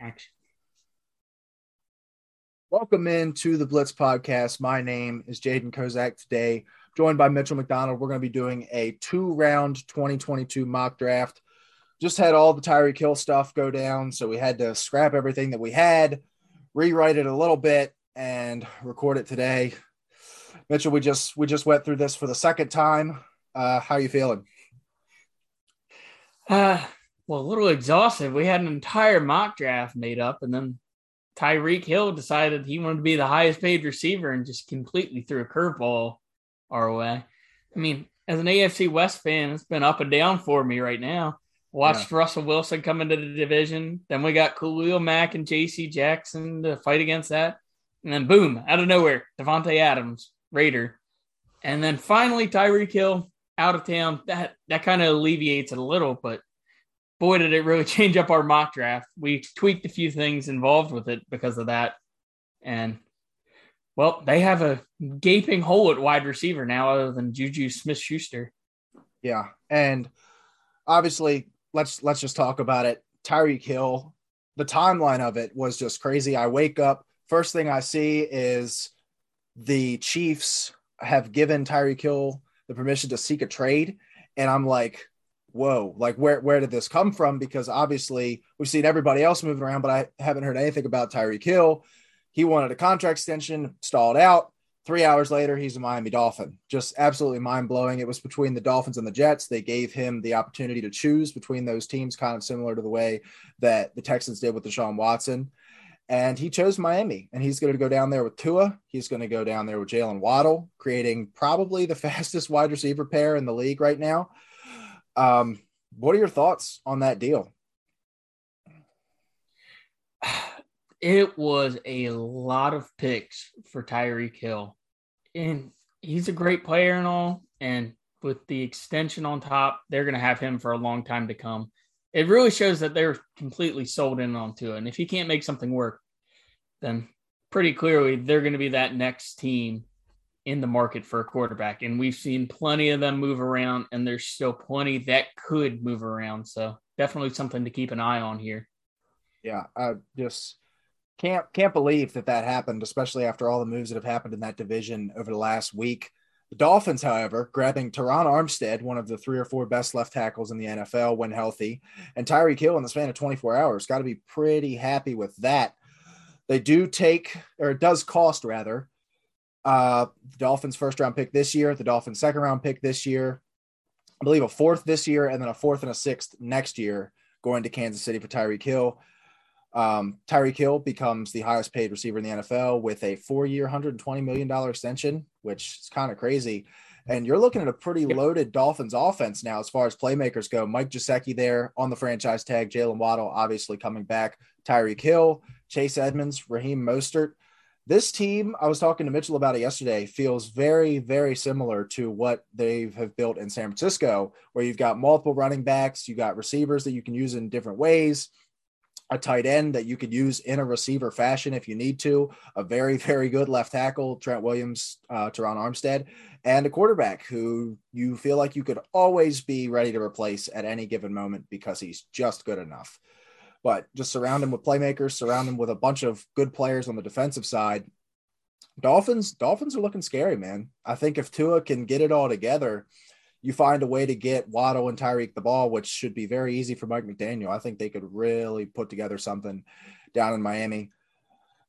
Action. Welcome into the Blitz podcast. My name is Jaden Kozak today, joined by Mitchell McDonald. We're going to be doing a two round 2022 mock draft. Just had all the Tyreek Hill stuff go down, so we had to scrap everything that we had, rewrite it a little bit, and record it today. Mitchell, we just we just went through this for the second time. Uh, how are you feeling? Uh, well, a little exhausted. We had an entire mock draft made up, and then Tyreek Hill decided he wanted to be the highest paid receiver and just completely threw a curveball our way. I mean, as an AFC West fan, it's been up and down for me right now. Watched yeah. Russell Wilson come into the division. Then we got Khalil Mack and JC Jackson to fight against that. And then boom, out of nowhere, Davante Adams, Raider. And then finally Tyreek Hill out of town. That that kind of alleviates it a little, but boy, did it really change up our mock draft. We tweaked a few things involved with it because of that. And well, they have a gaping hole at wide receiver now, other than Juju Smith Schuster. Yeah. And obviously, let's let's just talk about it. Tyreek Hill, the timeline of it was just crazy. I wake up, first thing I see is the Chiefs have given Tyreek Hill the permission to seek a trade. And I'm like, whoa, like where where did this come from? Because obviously we've seen everybody else moving around, but I haven't heard anything about Tyreek Hill. He wanted a contract extension, stalled out. Three hours later, he's a Miami Dolphin. Just absolutely mind blowing. It was between the Dolphins and the Jets. They gave him the opportunity to choose between those teams, kind of similar to the way that the Texans did with Deshaun Watson. And he chose Miami, and he's going to go down there with Tua. He's going to go down there with Jalen Waddle, creating probably the fastest wide receiver pair in the league right now. Um, what are your thoughts on that deal? It was a lot of picks for Tyreek Hill. And he's a great player and all. And with the extension on top, they're going to have him for a long time to come. It really shows that they're completely sold in onto it. And if he can't make something work, then pretty clearly they're going to be that next team in the market for a quarterback. And we've seen plenty of them move around, and there's still plenty that could move around. So definitely something to keep an eye on here. Yeah, I just can't can't believe that that happened, especially after all the moves that have happened in that division over the last week. The Dolphins, however, grabbing Terron Armstead, one of the three or four best left tackles in the NFL when healthy, and Tyreek Hill in the span of 24 hours. Got to be pretty happy with that. They do take, or it does cost rather, uh, the Dolphins first round pick this year, the Dolphins second round pick this year, I believe a fourth this year, and then a fourth and a sixth next year going to Kansas City for Tyreek Hill. Um, Tyreek Hill becomes the highest paid receiver in the NFL with a four year, $120 million extension, which is kind of crazy. And you're looking at a pretty loaded Dolphins offense now as far as playmakers go. Mike Gesicki there on the franchise tag, Jalen Waddle obviously coming back, Tyreek Hill, Chase Edmonds, Raheem Mostert this team, I was talking to Mitchell about it yesterday, feels very, very similar to what they have built in San Francisco, where you've got multiple running backs, you got receivers that you can use in different ways, a tight end that you could use in a receiver fashion if you need to, a very, very good left tackle, Trent Williams, uh, Terron Armstead, and a quarterback who you feel like you could always be ready to replace at any given moment because he's just good enough but just surround him with playmakers, surround him with a bunch of good players on the defensive side. Dolphins, Dolphins are looking scary, man. I think if Tua can get it all together, you find a way to get Waddle and Tyreek the ball, which should be very easy for Mike McDaniel. I think they could really put together something down in Miami.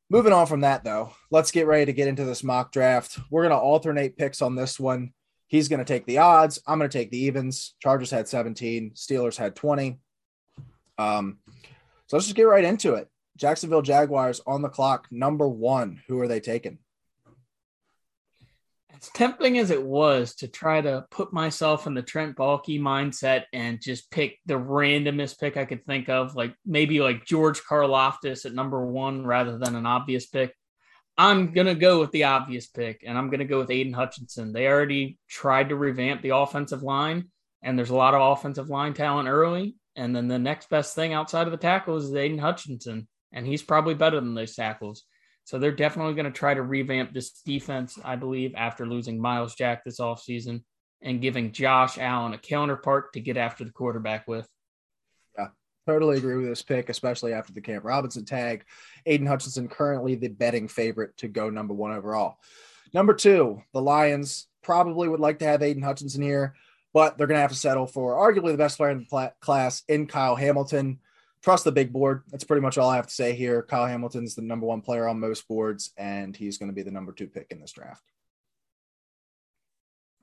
Moving on from that, though, let's get ready to get into this mock draft. We're going to alternate picks on this one. He's going to take the odds. I'm going to take the evens. Chargers had 17, Steelers had 20. Um, so let's just get right into it. Jacksonville Jaguars on the clock, number one. Who are they taking? As tempting as it was to try to put myself in the Trent Baalke mindset and just pick the randomest pick I could think of, like maybe like George Karlaftis at number one rather than an obvious pick. I'm gonna go with the obvious pick, and I'm gonna go with Aiden Hutchinson. They already tried to revamp the offensive line, and there's a lot of offensive line talent early. And then the next best thing outside of the tackles is Aiden Hutchinson, and he's probably better than those tackles. So they're definitely going to try to revamp this defense, I believe, after losing Miles Jack this offseason and giving Josh Allen a counterpart to get after the quarterback with. Yeah. Totally agree with this pick, especially after the Cam Robinson tag. Aiden Hutchinson currently the betting favorite to go number one overall. Number two, the Lions probably would like to have Aiden Hutchinson here, but they're going to have to settle for arguably the best player in the class in Kyle Hamilton. Trust the big board. That's pretty much all I have to say here. Kyle Hamilton's the number one player on most boards, and he's going to be the number two pick in this draft.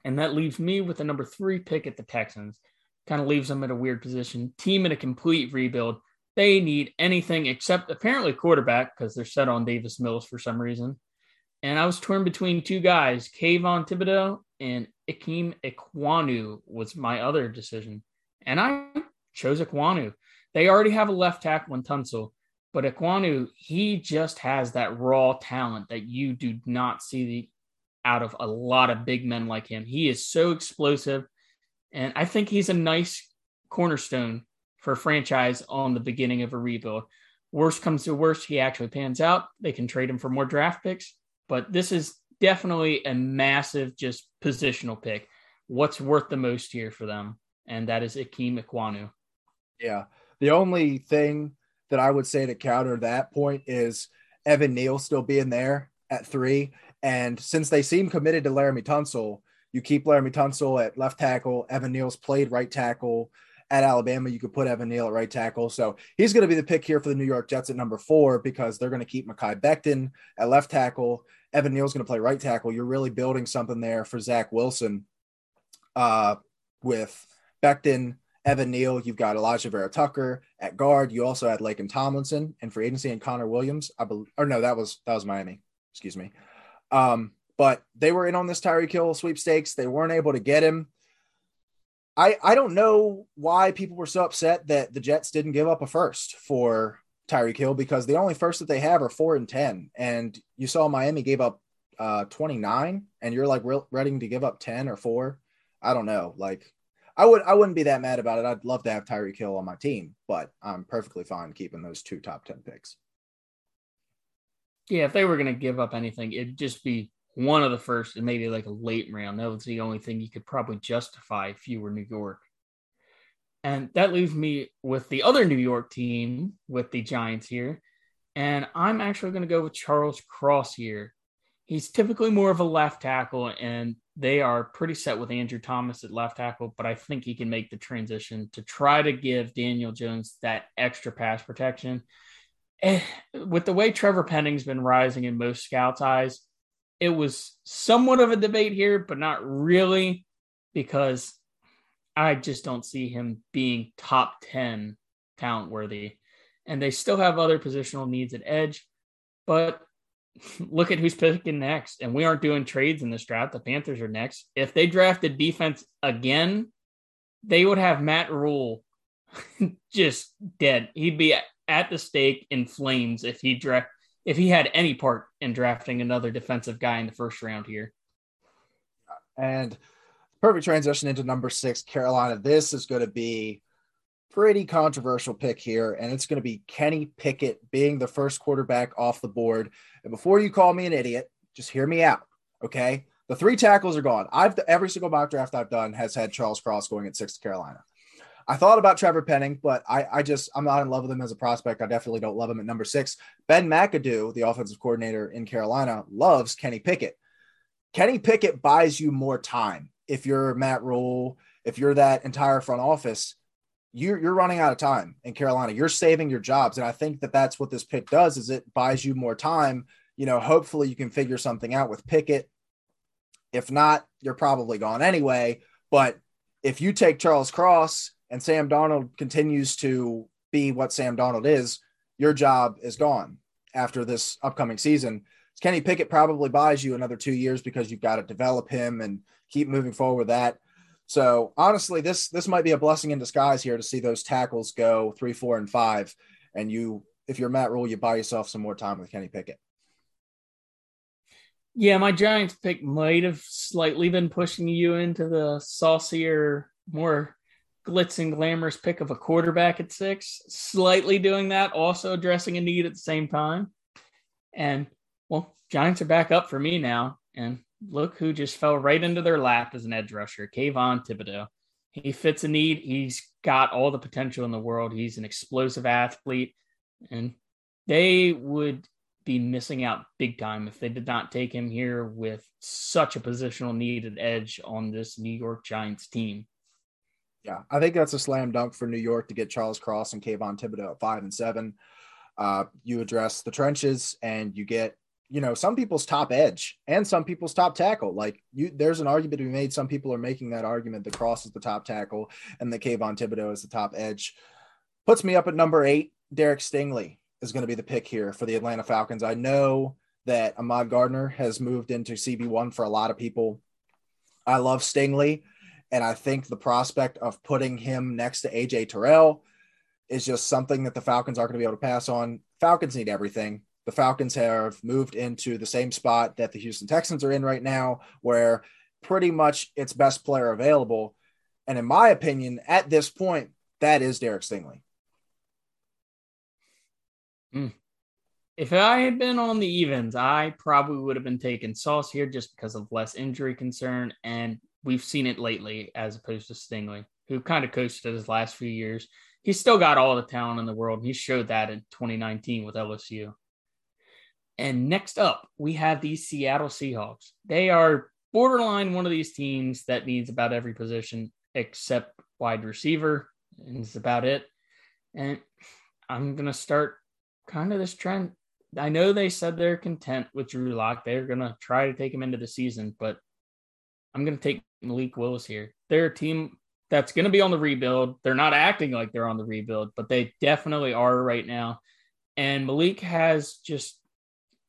And that leaves me with the number three pick at the Texans. Kind of leaves them in a weird position. Team in a complete rebuild. They need anything except apparently quarterback because they're set on Davis Mills for some reason. And I was torn between two guys, Kayvon Thibodeaux and Ikem Ekwonu was my other decision. And I chose Ekwonu. They already have a left tackle in Tunsil, but Ekwonu, he just has that raw talent that you do not see out of a lot of big men like him. He is so explosive. And I think he's a nice cornerstone for a franchise on the beginning of a rebuild. Worst comes to worst, he actually pans out. They can trade him for more draft picks. But this is definitely a massive just positional pick. What's worth the most here for them? And that is Ikem Ekwonu. Yeah. The only thing that I would say to counter that point is Evan Neal still being there at three. And since they seem committed to Laremy Tunsil, you keep Laremy Tunsil at left tackle. Evan Neal's played right tackle at Alabama. You could put Evan Neal at right tackle. So he's going to be the pick here for the New York Jets at number four because they're going to keep Mekhi Becton at left tackle. Evan Neal's going to play right tackle. You're really building something there for Zach Wilson uh, with Becton, Evan Neal. You've got Elijah Vera Tucker at guard. You also had Laken Tomlinson and free agency and Connor Williams. I believe, or no, that was that was Miami. Excuse me. Um, but they were in on this Tyreek Hill sweepstakes. They weren't able to get him. I I don't know why people were so upset that the Jets didn't give up a first for Tyreek Hill because the only first that they have are four and ten, and you saw Miami gave up uh 29, and you're like re- ready to give up 10 or four. I don't know. Like I would I wouldn't be that mad about it. I'd love to have Tyreek Hill on my team, but I'm perfectly fine keeping those two top 10 picks. Yeah, if they were going to give up anything, it'd just be one of the first and maybe like a late round. That was the only thing you could probably justify if you were New York. And that leaves me with the other New York team with the Giants here. And I'm actually going to go with Charles Cross here. He's typically more of a left tackle, and they are pretty set with Andrew Thomas at left tackle, but I think he can make the transition to try to give Daniel Jones that extra pass protection. And eh, with the way Trevor Penning's been rising in most scouts' eyes, it was somewhat of a debate here, but not really, because I just don't see him being top 10 talent worthy. And they still have other positional needs at edge, but look at who's picking next. And we aren't doing trades in this draft. The Panthers are next. If they drafted defense again, they would have Matt Rhule just dead. He'd be at the stake in flames if he draft if he had any part in drafting another defensive guy in the first round here. And perfect transition into number six, Carolina. This is going to be pretty controversial pick here, and it's going to be Kenny Pickett being the first quarterback off the board. And before you call me an idiot, just hear me out, okay? The three tackles are gone. I've every single mock draft I've done has had Charles Cross going at six to Carolina. I thought about Trevor Penning, but I, I just I'm not in love with him as a prospect. I definitely don't love him at number six. Ben McAdoo, the offensive coordinator in Carolina, loves Kenny Pickett. Kenny Pickett buys you more time. If you're Matt Rhule, if you're that entire front office, you're you're running out of time in Carolina. You're saving your jobs, and I think that that's what this pick does. Is it buys you more time? You know, hopefully you can figure something out with Pickett. If not, you're probably gone anyway. But if you take Charles Cross and Sam Darnold continues to be what Sam Darnold is, your job is gone after this upcoming season. Kenny Pickett probably buys you another two years because you've got to develop him and keep moving forward with that. So honestly, this this might be a blessing in disguise here to see those tackles go three, four, and five. And you, if you're Matt Rhule, you buy yourself some more time with Kenny Pickett. Yeah, my Giants pick might have slightly been pushing you into the saucier, more glitz and glamorous pick of a quarterback at six, slightly doing that, also addressing a need at the same time. And well, Giants are back up for me now. And look who just fell right into their lap as an edge rusher, Kayvon Thibodeaux. he fits a need. He's got all the potential in the world. He's an explosive athlete, and they would be missing out big time if they did not take him here with such a positional needed edge on this New York Giants team. Yeah, I think that's a slam dunk for New York to get Charles Cross and Kayvon Thibodeaux at five and seven. Uh, you address the trenches and you get you know some people's top edge and some people's top tackle. Like you, there's an argument to be made. Some people are making that argument that Cross is the top tackle and the Kayvon Thibodeaux is the top edge. Puts me up at number eight. Derek Stingley is going to be the pick here for the Atlanta Falcons. I know that Ahmad Gardner has moved into CB1 for a lot of people. I love Stingley, and I think the prospect of putting him next to AJ Terrell is just something that the Falcons aren't going to be able to pass on. Falcons need everything the Falcons have moved into the same spot that the Houston Texans are in right now, where pretty much its best player available. And in my opinion, at this point, that is Derek Stingley. Mm. If I had been on the evens, I probably would have been taking Sauce here just because of less injury concern. And we've seen it lately as opposed to Stingley, who kind of coasted his last few years. He's still got all the talent in the world. and He showed that in 2019 with LSU. And next up, we have the Seattle Seahawks. They are borderline one of these teams that needs about every position except wide receiver, and it's about it. And I'm going to start kind of this trend. I know they said they're content with Drew Lock. They're going to try to take him into the season, but I'm going to take Malik Willis here. They're a team that's going to be on the rebuild. They're not acting like they're on the rebuild, but they definitely are right now. And Malik has just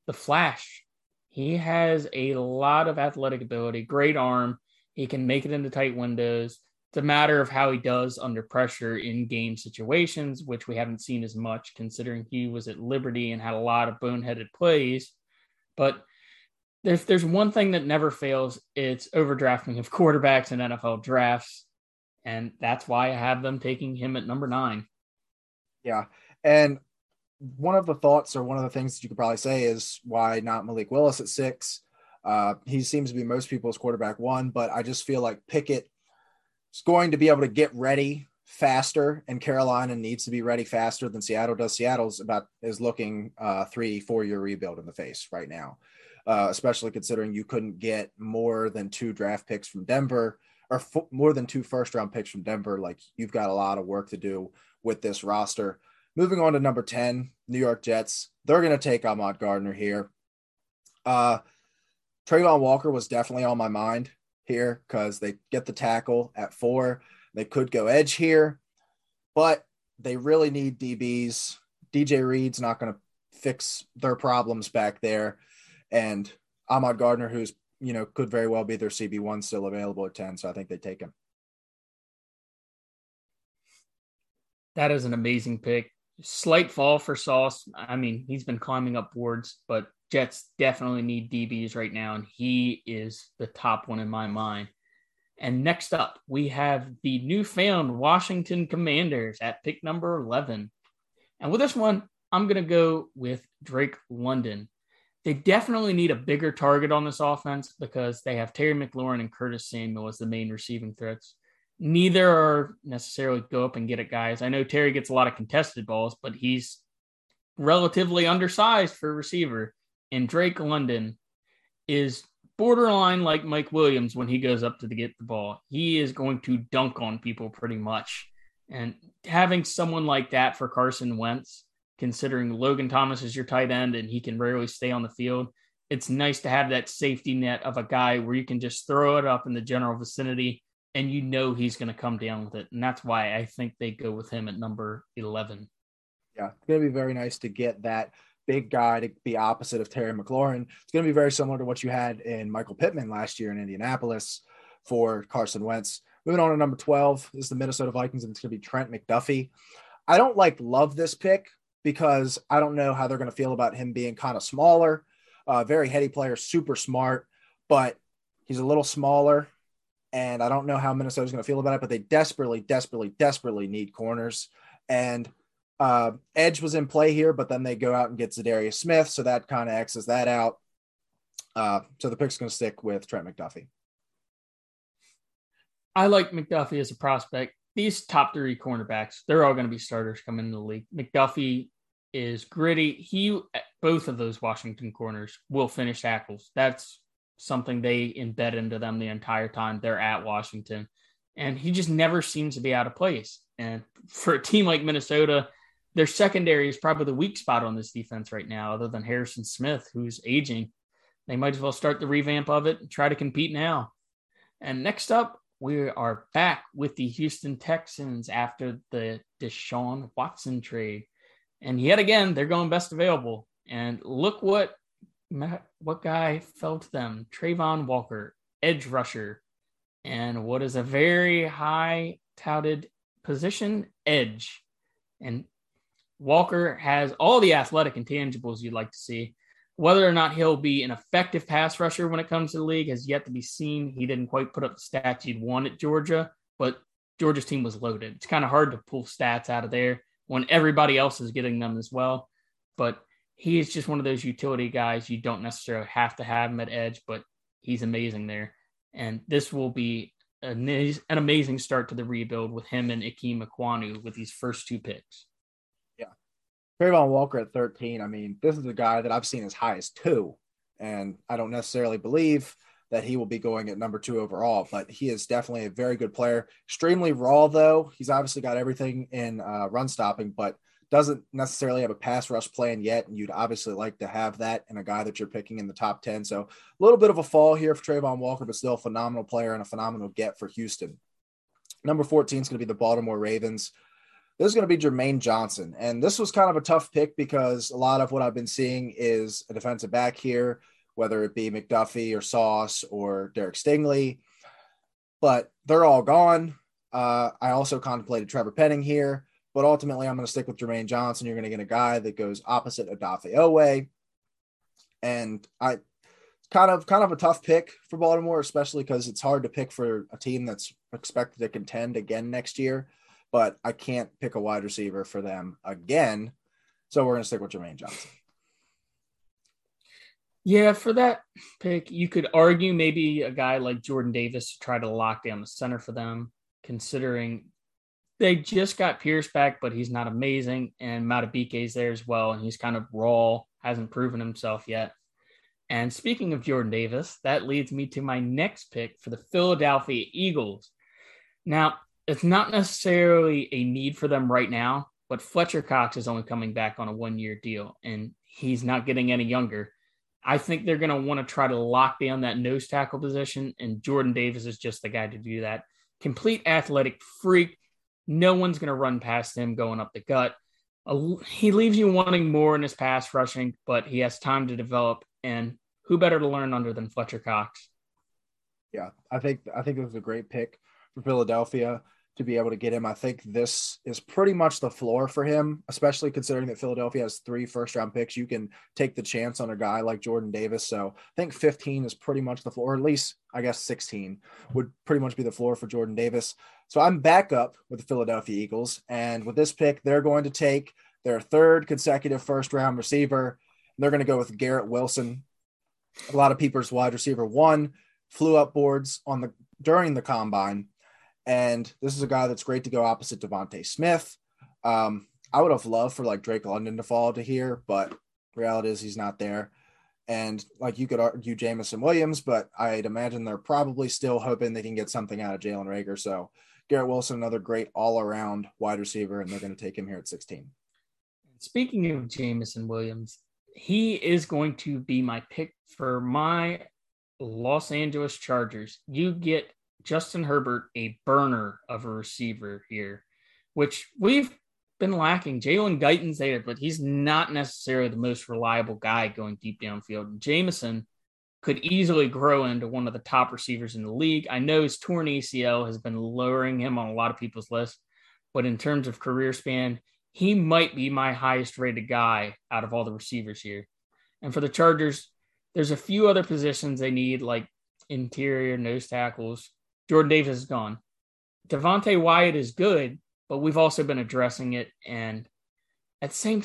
the Flash. He has a lot of athletic ability, great arm. He can make it into tight windows. It's a matter of how he does under pressure in game situations, which we haven't seen as much considering he was at Liberty and had a lot of boneheaded plays. But if there's one thing that never fails, it's overdrafting of quarterbacks in NFL drafts. And that's why I have them taking him at number nine. Yeah. And one of the thoughts or one of the things that you could probably say is why not Malik Willis at six? Uh, he seems to be most people's quarterback one, but I just feel like Pickett is going to be able to get ready faster, and Carolina needs to be ready faster than Seattle does. Seattle's about is looking uh, three, four year rebuild in the face right now, uh, especially considering you couldn't get more than two draft picks from Denver or f- more than two first round picks from Denver. Like you've got a lot of work to do with this roster. Moving on to number 10, New York Jets. They're going to take Ahmad Gardner here. Uh, Walker was definitely on my mind here because they get the tackle at four. They could go edge here, but they really need DBs. DJ Reed's not going to fix their problems back there. And Ahmad Gardner, who's, you know, could very well be their CB1 still available at 10. So I think they take him. That is an amazing pick slight fall for Sauce. I mean, he's been climbing up boards, but Jets definitely need DBs right now, and he is the top one in my mind. And next up, we have the newfound Washington Commanders at pick number 11. And with this one, I'm going to go with Drake London. They definitely need a bigger target on this offense because they have Terry McLaurin and Curtis Samuel as the main receiving threats neither are necessarily go up and get it guys. I know Terry gets a lot of contested balls, but he's relatively undersized for a receiver. And Drake London is borderline like Mike Williams when he goes up to get the ball. He is going to dunk on people pretty much. And having someone like that for Carson Wentz, considering Logan Thomas is your tight end and he can rarely stay on the field, it's nice to have that safety net of a guy where you can just throw it up in the general vicinity and you know he's going to come down with it. And that's why I think they go with him at number 11. Yeah, it's going to be very nice to get that big guy to be opposite of Terry McLaurin. It's going to be very similar to what you had in Michael Pittman last year in Indianapolis for Carson Wentz. Moving on to number 12 is the Minnesota Vikings, and it's going to be Trent McDuffie. I don't like love this pick because I don't know how they're going to feel about him being kind of smaller, uh, very heady player, super smart, but he's a little smaller and I don't know how Minnesota's going to feel about it, but they desperately, desperately, desperately need corners. And uh, Edge was in play here, but then they go out and get Za'Darius Smith, so that kind of X's that out. Uh, so the pick's going to stick with Trent McDuffie. I like McDuffie as a prospect. These top three cornerbacks, they're all going to be starters coming into the league. McDuffie is gritty. He, both of those Washington corners will finish tackles. That's something they embed into them the entire time they're at Washington. And he just never seems to be out of place. And for a team like Minnesota, their secondary is probably the weak spot on this defense right now, other than Harrison Smith, who's aging. They might as well start the revamp of it and try to compete now. And next up, we are back with the Houston Texans after the Deshaun Watson trade. And yet again, they're going best available. And look what what guy fell to them: Travon Walker, edge rusher, and what is a very high touted position, edge. And Walker has all the athletic intangibles you'd like to see. Whether or not he'll be an effective pass rusher when it comes to the league has yet to be seen. He didn't quite put up the stats he'd want at Georgia, but Georgia's team was loaded. It's kind of hard to pull stats out of there when everybody else is getting them as well. But he is just one of those utility guys. You don't necessarily have to have him at edge, but he's amazing there. And this will be an, amazing start to the rebuild with him and Ikem Ekwonu with these first two picks. Travon Walker at 13. I mean, this is a guy that I've seen as high as two, and I don't necessarily believe that he will be going at number two overall, but he is definitely a very good player. Extremely raw, though. He's obviously got everything in uh, run stopping, but doesn't necessarily have a pass rush plan yet. And you'd obviously like to have that in a guy that you're picking in the top 10. So a little bit of a fall here for Travon Walker, but still a phenomenal player and a phenomenal get for Houston. Number 14 is going to be the Baltimore Ravens this is going to be Jermaine Johnson. And this was kind of a tough pick because a lot of what I've been seeing is a defensive back here, whether it be McDuffie or Sauce or Derek Stingley, but they're all gone. Uh, I also contemplated Trevor Penning here, but ultimately I'm going to stick with Jermaine Johnson. You're going to get a guy that goes opposite Odafe Oweh. And I kind of kind of a tough pick for Baltimore, especially because it's hard to pick for a team that's expected to contend again next year but I can't pick a wide receiver for them again. So we're going to stick with Jermaine Johnson. Yeah, for that pick, you could argue maybe a guy like Jordan Davis to try to lock down the center for them, considering they just got Pierce back, but he's not amazing. And Madubuike is there as well, and he's kind of raw, hasn't proven himself yet. And speaking of Jordan Davis, that leads me to my next pick for the Philadelphia Eagles. Now, it's not necessarily a need for them right now, but Fletcher Cox is only coming back on a one year deal and he's not getting any younger. I think they're going to want to try to lock down that nose tackle position, and Jordan Davis is just the guy to do that. Complete athletic freak. No one's going to run past him going up the gut. He leaves you wanting more in his pass rushing, but he has time to develop. And who better to learn under than Fletcher Cox? Yeah, I think I think it was a great pick for Philadelphia to be able to get him. I think this is pretty much the floor for him, especially considering that Philadelphia has three first round picks. You can take the chance on a guy like Jordan Davis. So I think 15 is pretty much the floor, or at least I guess 16 would pretty much be the floor for Jordan Davis. So I'm back up with the Philadelphia Eagles. And with this pick, they're going to take their third consecutive first round receiver. They're going to go with Garrett Wilson. A lot of people's wide receiver one flew up boards on the during the combine and this is a guy that's great to go opposite DeVonta Smith. Um, I would have loved for like Drake London to fall to here, but reality is he's not there. And like you could argue Jameson Williams, but I'd imagine they're probably still hoping they can get something out of Jalen Reagor. So Garrett Wilson, another great all around wide receiver, and they're going to take him here at 16. Speaking of Jameson Williams, he is going to be my pick for my Los Angeles Chargers. You get Justin Herbert a burner of a receiver here, which we've been lacking. Jalen Guyton's there, but he's not necessarily the most reliable guy going deep downfield. Jameson could easily grow into one of the top receivers in the league. I know his torn ACL has been lowering him on a lot of people's lists, but in terms of career span, he might be my highest rated guy out of all the receivers here. And for the Chargers, there's a few other positions they need, like interior nose tackles. Jordan Davis is gone. Devonte Wyatt is good, but we've also been addressing it. And at the same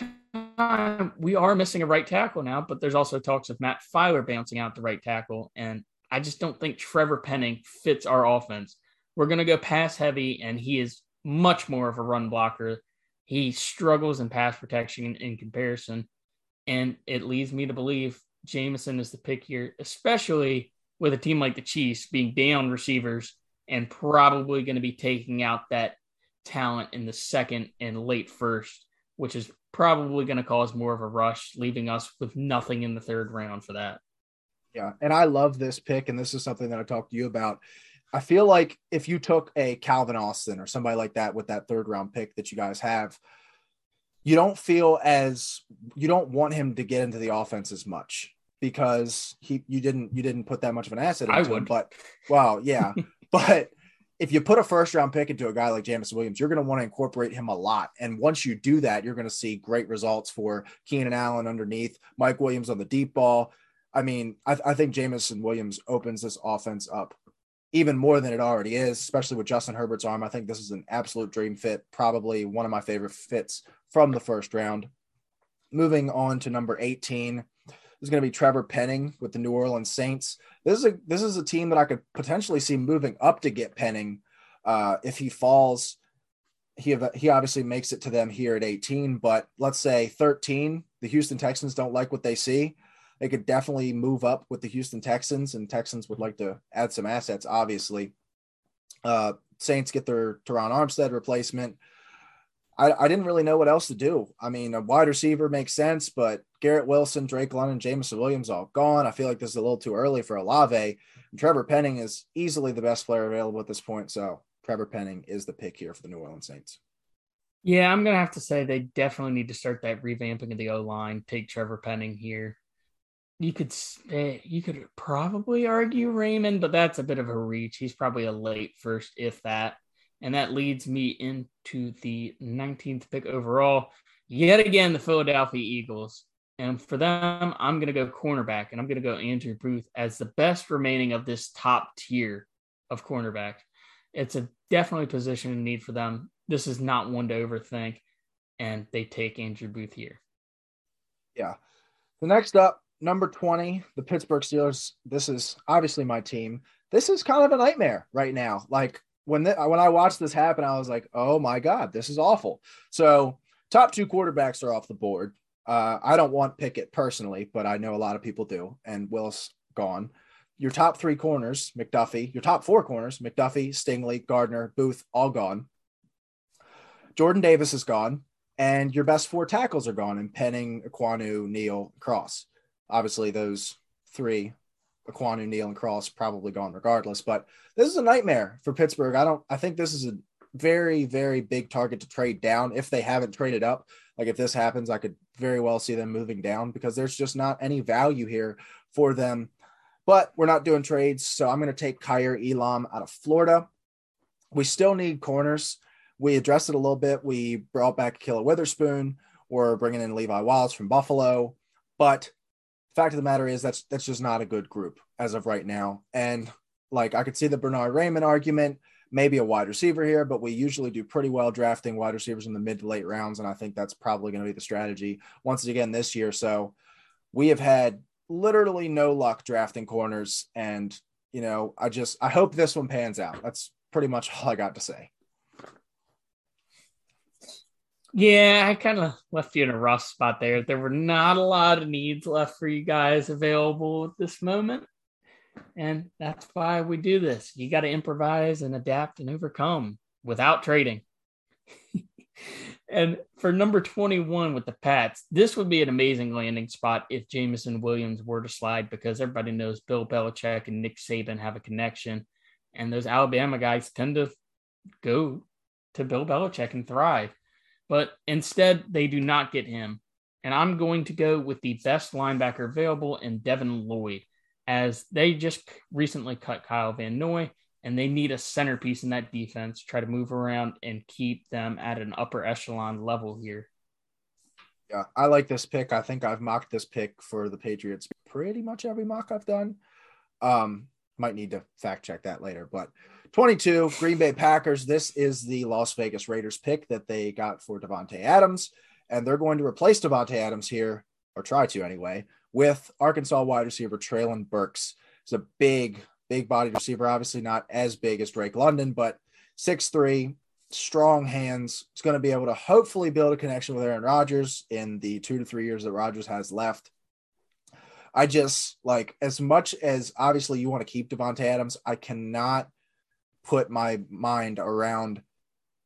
time, we are missing a right tackle now, but there's also talks of Matt Feiler bouncing out the right tackle. And I just don't think Trevor Penning fits our offense. we're going to go pass heavy, and he is much more of a run blocker. He struggles in pass protection in comparison. And it leads me to believe Jameson is the pick here, especially with a team like the Chiefs being down receivers and probably going to be taking out that talent in the second and late first, which is probably going to cause more of a rush, leaving us with nothing in the third round for that. Yeah. And I love this pick. And this is something that I talked to you about. I feel like if you took a Calvin Austin or somebody like that with that third round pick that you guys have, you don't feel as you don't want him to get into the offense as much because he you didn't you didn't put that much of an asset into I would. him. But wow, yeah. but if you put a first round pick into a guy like Jameson Williams, you're going to want to incorporate him a lot. And once you do that, you're going to see great results for Keenan Allen underneath, Mike Williams on the deep ball. I mean, I, I think Jameson Williams opens this offense up even more than it already is, especially with Justin Herbert's arm. I think this is an absolute dream fit, probably one of my favorite fits from the first round. Moving on to number 18 is going to be Trevor Penning with the New Orleans Saints. This is a this is a team that I could potentially see moving up to get Penning uh, if he falls. He he obviously makes it to them here at 18, but let's say 13. The Houston Texans don't like what they see they could definitely move up with the Houston Texans, and Texans would like to add some assets, obviously. Uh, Saints get their Terron Armstead replacement. I, I didn't really know what else to do. I mean, a wide receiver makes sense, but Garrett Wilson, Drake London, Jameson Williams all gone. I feel like this is a little too early for Olave. And Trevor Penning is easily the best player available at this point. So Trevor Penning is the pick here for the New Orleans Saints. Yeah, I'm gonna have to say they definitely need to start that revamping of the O line. Take Trevor Penning here you could eh, you could probably argue Raimann, but that's a bit of a reach. He's probably a late first, if that. And that leads me into the 19th pick overall. Yet again, the Philadelphia Eagles. And for them, I'm going to go cornerback, and I'm going to go Andrew Booth as the best remaining of this top tier of cornerback. It's a definitely position in need for them. This is not one to overthink, and they take Andrew Booth here. Yeah. The next up, number 20, the Pittsburgh Steelers. This is obviously my team. This is kind of a nightmare right now. Like when the, when I watched this happen, I was like, "Oh my god, this is awful." So, top two quarterbacks are off the board. Uh, I don't want Pickett personally, but I know a lot of people do, and Willis gone. Your top three corners, McDuffie. Your top four corners, McDuffie, Stingley, Gardner, Booth, all gone. Jordan Davis is gone, and your best four tackles are gone, and Penning, Ekwonu, Neal, Cross obviously those three, Ekwonu, Neal, and Cross probably gone regardless. But this is a nightmare for Pittsburgh. I don't. I think this is a very, very big target to trade down if they haven't traded up. Like if this happens, I could very well see them moving down because there's just not any value here for them. But we're not doing trades, so I'm going to take Kaiir Elam out of Florida. We still need corners. We addressed it a little bit. We brought back Ahkello Witherspoon. We're bringing in Levi Wallace from Buffalo, but fact of the matter is that's that's just not a good group as of right now. And like I could see the Bernard Raimann argument, maybe a wide receiver here, but we usually do pretty well drafting wide receivers in the mid to late rounds, and I think that's probably going to be the strategy once again this year. So we have had literally no luck drafting corners, and you know I just I hope this one pans out. That's pretty much all I got to say. Yeah, I kind of left you in a rough spot there. There were not a lot of needs left for you guys available at this moment. And that's why we do this. You got to improvise and adapt and overcome without trading. and for number 21 with the Pats, this would be an amazing landing spot if Jameson Williams were to slide because everybody knows Bill Belichick and Nick Saban have a connection. And those Alabama guys tend to go to Bill Belichick and thrive but instead they do not get him. And I'm going to go with the best linebacker available in Devin Lloyd, as they just recently cut Kyle Van Noy, and they need a centerpiece in that defense, try to move around and keep them at an upper echelon level here. Yeah, I like this pick. I think I've mocked this pick for the Patriots pretty much every mock I've done. Um, might need to fact check that later, but 22, Green Bay Packers. This is the Las Vegas Raiders pick that they got for Davante Adams, and they're going to replace Davante Adams here, or try to anyway, with Arkansas wide receiver Treylon Burks. It's a big, big bodied receiver, obviously not as big as Drake London, but six three, strong hands. It's going to be able to hopefully build a connection with Aaron Rodgers in the two to three years that Rodgers has left. I just like as much as obviously you want to keep Davante Adams, I cannot put my mind around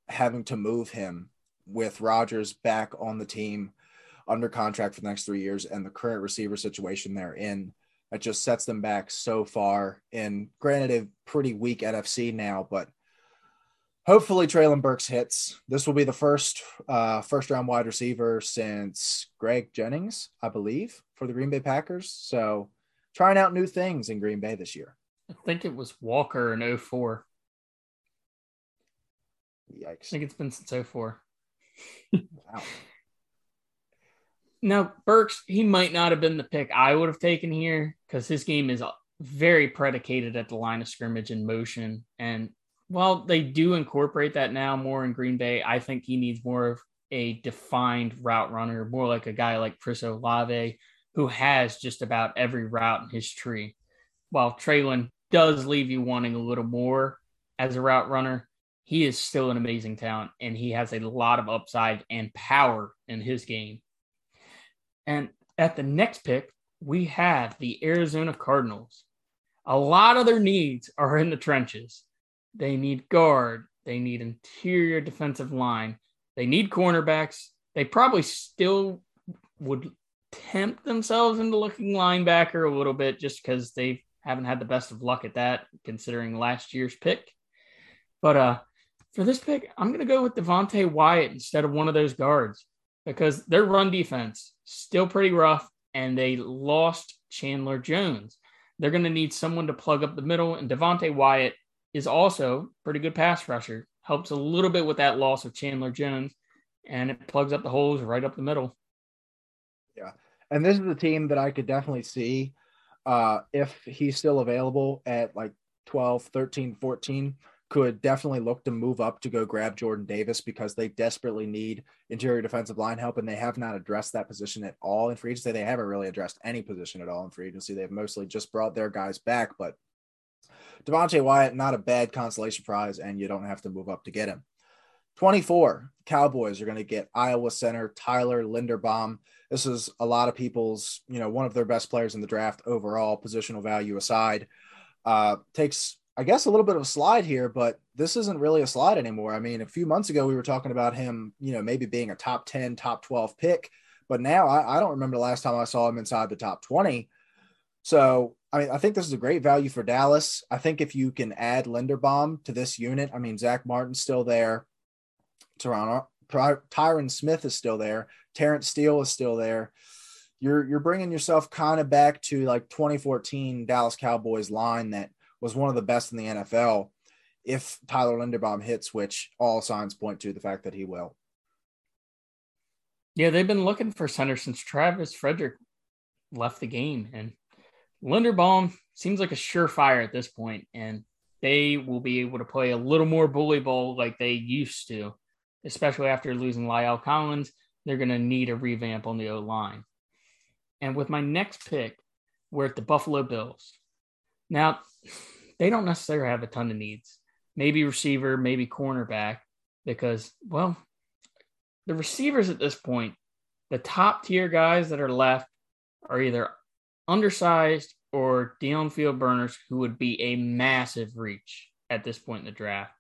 having to move him with Rodgers back on the team under contract for the next three years and the current receiver situation they're in. It just sets them back so far. And granted, a pretty weak NFC now, but hopefully Treylon Burks hits. This will be the first uh, first round wide receiver since Greg Jennings, I believe, for the Green Bay Packers. So trying out new things in Green Bay this year. I think it was Walker in 04. Yikes. I think it's been since 04. wow. Now, Burks, he might not have been the pick I would have taken here because his game is very predicated at the line of scrimmage and motion. And while they do incorporate that now more in Green Bay, I think he needs more of a defined route runner, more like a guy like Chris Olave, who has just about every route in his tree. While Treylon does leave you wanting a little more as a route runner, he is still an amazing talent and he has a lot of upside and power in his game. And at the next pick, we have the Arizona Cardinals. A lot of their needs are in the trenches. They need guard. They need interior defensive line. They need cornerbacks. They probably still would tempt themselves into looking linebacker a little bit just because they haven't had the best of luck at that, considering last year's pick. But uh, for this pick, I'm going to go with Devonte Wyatt instead of one of those guards because their run defense still pretty rough, and they lost Chandler Jones. They're going to need someone to plug up the middle, and Devonte Wyatt is also pretty good pass rusher. Helps a little bit with that loss of Chandler Jones, and it plugs up the holes right up the middle. Yeah. And this is a team that I could definitely see uh, if he's still available at like 12, 13, 14 could definitely look to move up to go grab Jordan Davis because they desperately need interior defensive line help, and they have not addressed that position at all in free agency. They haven't really addressed any position at all in free agency. They've mostly just brought their guys back, but Devonte Wyatt, not a bad consolation prize, and you don't have to move up to get him. 24 Cowboys are going to get Iowa center Tyler Linderbaum. This is a lot of people's, you know, one of their best players in the draft overall, positional value aside. Uh, takes I guess a little bit of a slide here, but this isn't really a slide anymore. I mean, a few months ago we were talking about him, you know, maybe being a top 10, top 12 pick, but now I, I don't remember the last time I saw him inside the top 20. So, I mean, I think this is a great value for Dallas. I think if you can add Linderbaum to this unit, I mean, Zach Martin's still there, Toronto, Tyron Smith is still there, Terence Steele is still there. You're you're bringing yourself kind of back to like 2014 Dallas Cowboys line that was one of the best in the NFL if Tyler Linderbaum hits, which all signs point to the fact that he will. Yeah, they've been looking for center since Travis Frederick left the game, and Linderbaum seems like a surefire at this point, and they will be able to play a little more bully ball like they used to, especially after losing Lyle Collins. They're going to need a revamp on the O line. And with my next pick, we're at the Buffalo Bills. Now, they don't necessarily have a ton of needs. Maybe receiver, maybe cornerback, because, well, the receivers at this point, the top tier guys that are left are either undersized or downfield burners who would be a massive reach at this point in the draft.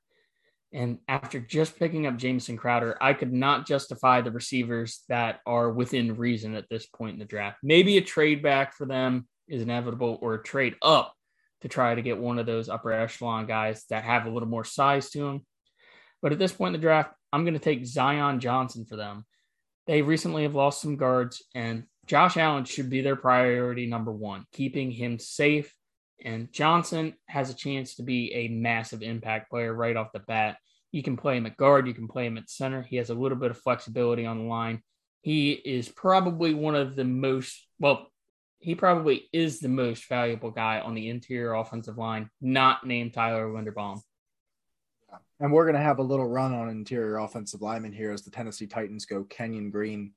And after just picking up Jameson Crowder, I could not justify the receivers that are within reason at this point in the draft. Maybe a trade back for them is inevitable or a trade up to try to get one of those upper echelon guys that have a little more size to them. But at this point in the draft, I'm going to take Zion Johnson for them. They recently have lost some guards, and Josh Allen should be their priority number one, keeping him safe. And Johnson has a chance to be a massive impact player right off the bat. You can play him at guard, you can play him at center. He has a little bit of flexibility on the line. He is probably one of the most, well, he probably is the most valuable guy on the interior offensive line, not named Tyler Linderbaum. And we're going to have a little run on interior offensive lineman here as the Tennessee Titans go Kenyon Green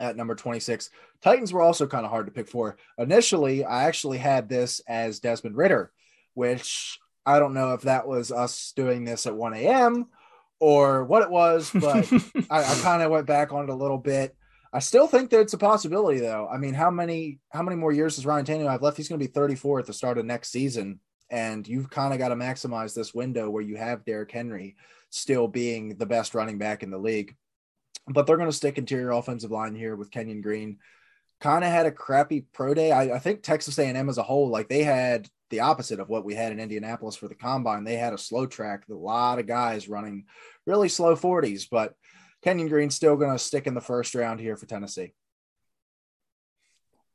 at number 26. Titans were also kind of hard to pick for. Initially, I actually had this as Desmond Ridder, which I don't know if that was us doing this at 1 a.m. or what it was, but I, I kind of went back on it a little bit. I still think that it's a possibility, though. I mean, how many how many more years does Ryan Tannehill have left? He's going to be 34 at the start of next season, and you've kind of got to maximize this window where you have Derrick Henry still being the best running back in the league. But they're going to stick interior offensive line here with Kenyon Green. Kind of had a crappy pro day. I, I think Texas A&M as a whole, like they had the opposite of what we had in Indianapolis for the combine. They had a slow track, a lot of guys running really slow 40s, but Kenyon Green's still going to stick in the first round here for Tennessee.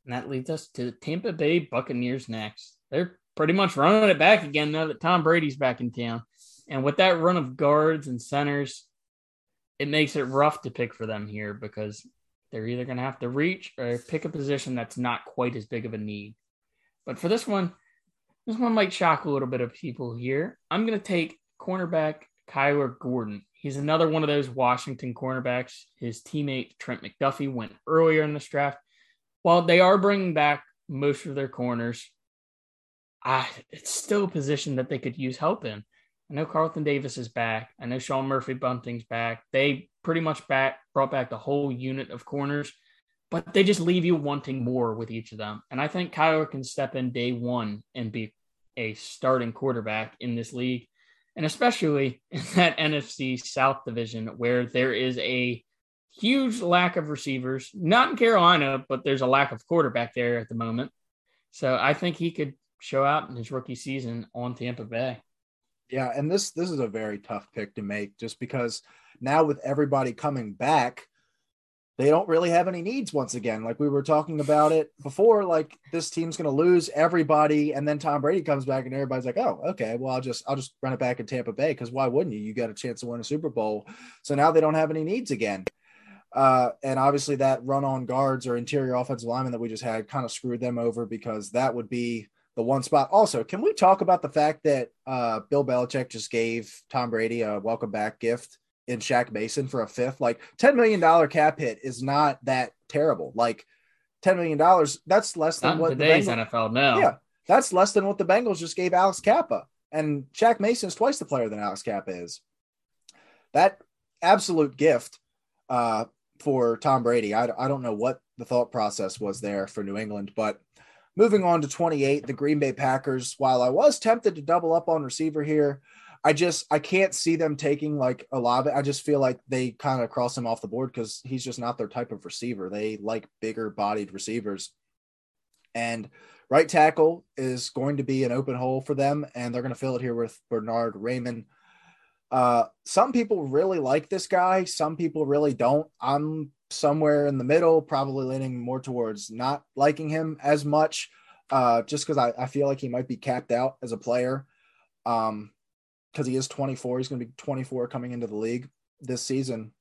And that leads us to the Tampa Bay Buccaneers next. They're pretty much running it back again now that Tom Brady's back in town. And with that run of guards and centers, it makes it rough to pick for them here because they're either going to have to reach or pick a position that's not quite as big of a need. But for this one, this one might shock a little bit of people here. I'm going to take cornerback Kyler Gordon. He's another one of those Washington cornerbacks. His teammate Trent McDuffie went earlier in this draft. While they are bringing back most of their corners, I, it's still a position that they could use help in. I know Carlton Davis is back. I know Sean Murphy Bunting's back. They pretty much back brought back the whole unit of corners, but they just leave you wanting more with each of them. And I think Kyler can step in day one and be a starting quarterback in this league, and especially in that NFC South division where there is a huge lack of receivers. Not in Carolina, but there's a lack of quarterback there at the moment. So I think he could show out in his rookie season on Tampa Bay. Yeah, and this this is a very tough pick to make just because now with everybody coming back, they don't really have any needs once again. Like we were talking about it before, like this team's going to lose everybody, and then Tom Brady comes back, and everybody's like, "Oh, okay, well, I'll just I'll just run it back in Tampa Bay because why wouldn't you? You got a chance to win a Super Bowl." So now they don't have any needs again, uh, and obviously that run on guards or interior offensive lineman that we just had kind of screwed them over because that would be the one spot. Also, can we talk about the fact that uh, Bill Belichick just gave Tom Brady a welcome back gift in Shaq Mason for a fifth? Like $10 million cap hit is not that terrible. Like $10 million, that's less than not what today's Bengals, NFL now. Yeah, that's less than what the Bengals just gave Alex Cappa. And Shaq Mason is twice the player than Alex Cappa is. That absolute gift uh, for Tom Brady. I, I don't know what the thought process was there for New England, but – Moving on to 28, the Green Bay Packers. While I was tempted to double up on receiver here, I just I can't see them taking like a lot of it. I just feel like they kind of cross him off the board because he's just not their type of receiver. They like bigger bodied receivers. And right tackle is going to be an open hole for them, and they're going to fill it here with Bernard Raimann. Uh, some people really like this guy, some people really don't. I'm somewhere in the middle, probably leaning more towards not liking him as much, uh, just because I, I feel like he might be capped out as a player. Um, because he is 24, he's going to be 24 coming into the league this season.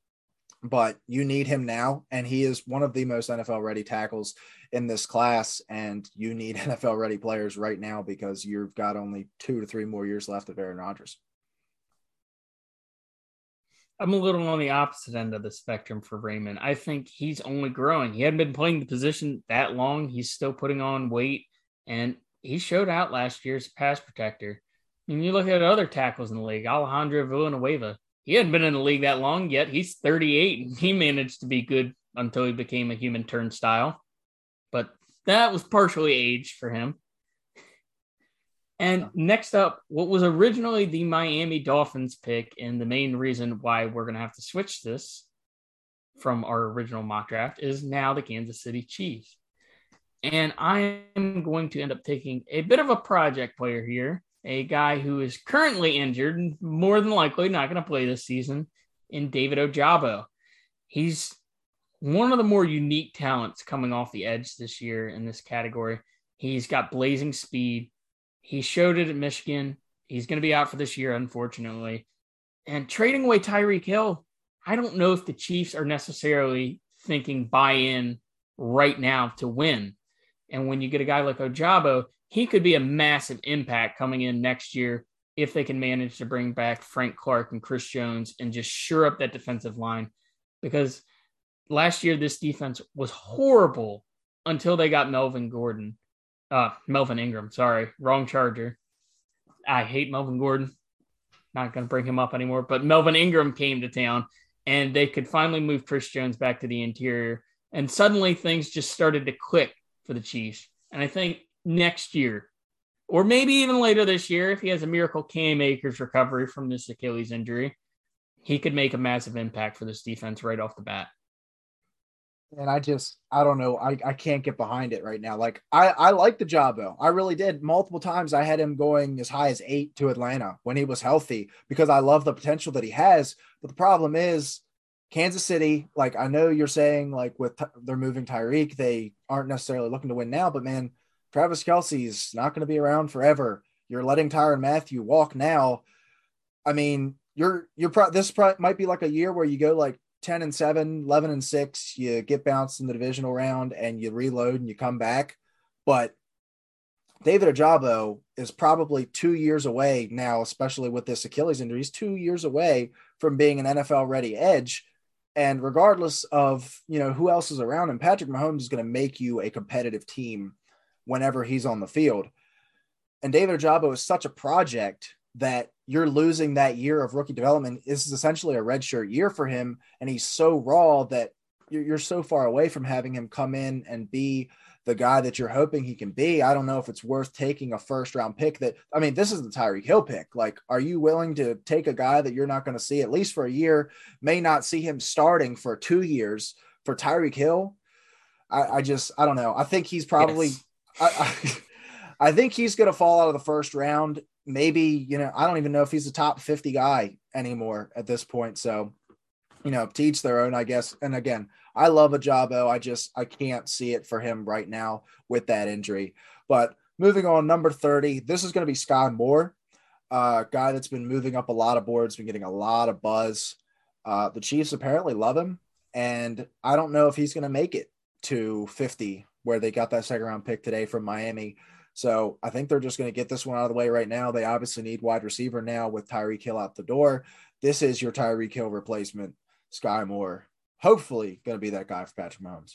But you need him now, and he is one of the most NFL ready tackles in this class. And you need NFL ready players right now because you've got only two to three more years left of Aaron Rodgers. I'm a little on the opposite end of the spectrum for Raimann. I think he's only growing. He hadn't been playing the position that long. He's still putting on weight, and he showed out last year as a pass protector. Mean, you look at other tackles in the league, Alejandro Villanueva. He hadn't been in the league that long yet. He's 38, and he managed to be good until he became a human turnstile. But that was partially age for him. And next up, what was originally the Miami Dolphins pick, and the main reason why we're going to have to switch this from our original mock draft is now the Kansas City Chiefs. And I am going to end up taking a bit of a project player here, a guy who is currently injured, more than likely not going to play this season, in David Ojabo. He's one of the more unique talents coming off the edge this year in this category. He's got blazing speed. He showed it at Michigan. He's going to be out for this year, unfortunately. And trading away Tyreek Hill, I don't know if the Chiefs are necessarily thinking buy in right now to win. And when you get a guy like Ojabo, he could be a massive impact coming in next year if they can manage to bring back Frank Clark and Chris Jones and just shore up that defensive line. Because last year, this defense was horrible until they got Melvin Gordon uh, Melvin Ingram. Sorry, wrong Charger. I hate Melvin Gordon. Not going to bring him up anymore. But Melvin Ingram came to town, and they could finally move Chris Jones back to the interior. And suddenly things just started to click for the Chiefs. And I think next year, or maybe even later this year, if he has a miracle Cam Akers recovery from this Achilles injury, he could make a massive impact for this defense right off the bat and I just I don't know I, I can't get behind it right now. Like I I like Ojabo though. I really did. Multiple times I had him going as high as eight to Atlanta when he was healthy because I love the potential that he has. But the problem is Kansas City. Like I know you're saying like with they're moving Tyreek, they aren't necessarily looking to win now. But man, Travis Kelce's not going to be around forever. You're letting Tyrann Mathieu walk now. I mean, you're you're pro- this pro- might be like a year where you go like 10 and 7, 11 and 6, you get bounced in the divisional round and you reload and you come back. But David Ojabo is probably two years away now, especially with this Achilles injury. He's two years away from being an NFL ready edge. And regardless of you know who else is around him, Patrick Mahomes is going to make you a competitive team whenever he's on the field. And David Ojabo is such a project that you're losing that year of rookie development. This is essentially a redshirt year for him, and he's so raw that you're, so far away from having him come in and be the guy that you're hoping he can be. I don't know if it's worth taking a first round pick that I mean, this is the Tyreek Hill pick. Like, are you willing to take a guy that you're not going to see at least for a year, may not see him starting for two years for Tyreek Hill? I, I just I don't know. I think he's probably yes. I, I, think he's going to fall out of the first round maybe, you know, I don't even know if he's a top 50 guy anymore at this point. So, you know, teach their own, I guess. And again, I love Ojabo. I just I can't see it for him right now with that injury. But moving on, number 30, this is going to be Skyy Moore, uh, guy that's been moving up a lot of boards, been getting a lot of buzz. Uh, the Chiefs apparently love him, and I don't know if he's going to make it to 50, where they got that second round pick today from Miami. So I think they're just going to get this one out of the way right now. They obviously need wide receiver now with Tyreek Hill out the door. This is your Tyreek Hill replacement, Skyy Moore. Hopefully, going to be that guy for Patrick Mahomes.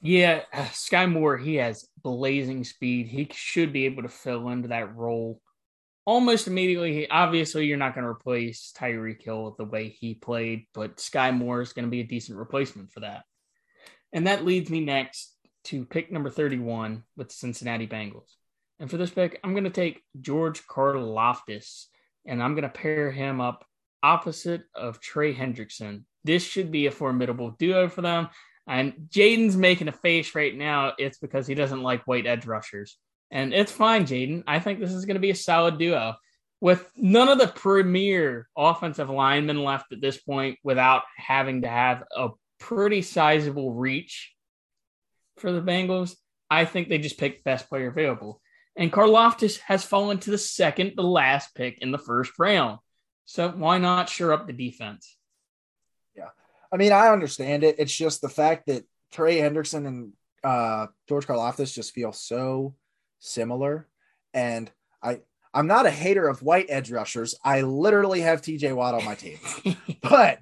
Yeah, Skyy Moore, he has blazing speed. He should be able to fill into that role almost immediately. Obviously, you're not going to replace Tyreek Hill with the way he played, but Skyy Moore is going to be a decent replacement for that. And that leads me next to pick number 31 with the Cincinnati Bengals. And for this pick, I'm going to take George Karlaftis and I'm going to pair him up opposite of Trey Hendrickson. This should be a formidable duo for them. And Jaden's making a face right now. It's because he doesn't like white edge rushers. And it's fine, Jaden. I think this is going to be a solid duo with none of the premier offensive linemen left at this point without having to have a pretty sizable reach for the Bengals. I think they just picked best player available. And Karlaftis has fallen to the second the last pick in the first round. So why not shore up the defense? Yeah. I mean, I understand it. It's just the fact that Trey Hendrickson and uh, George Karlaftis just feel so similar. And I I'm not a hater of white edge rushers. I literally have TJ Watt on my team. but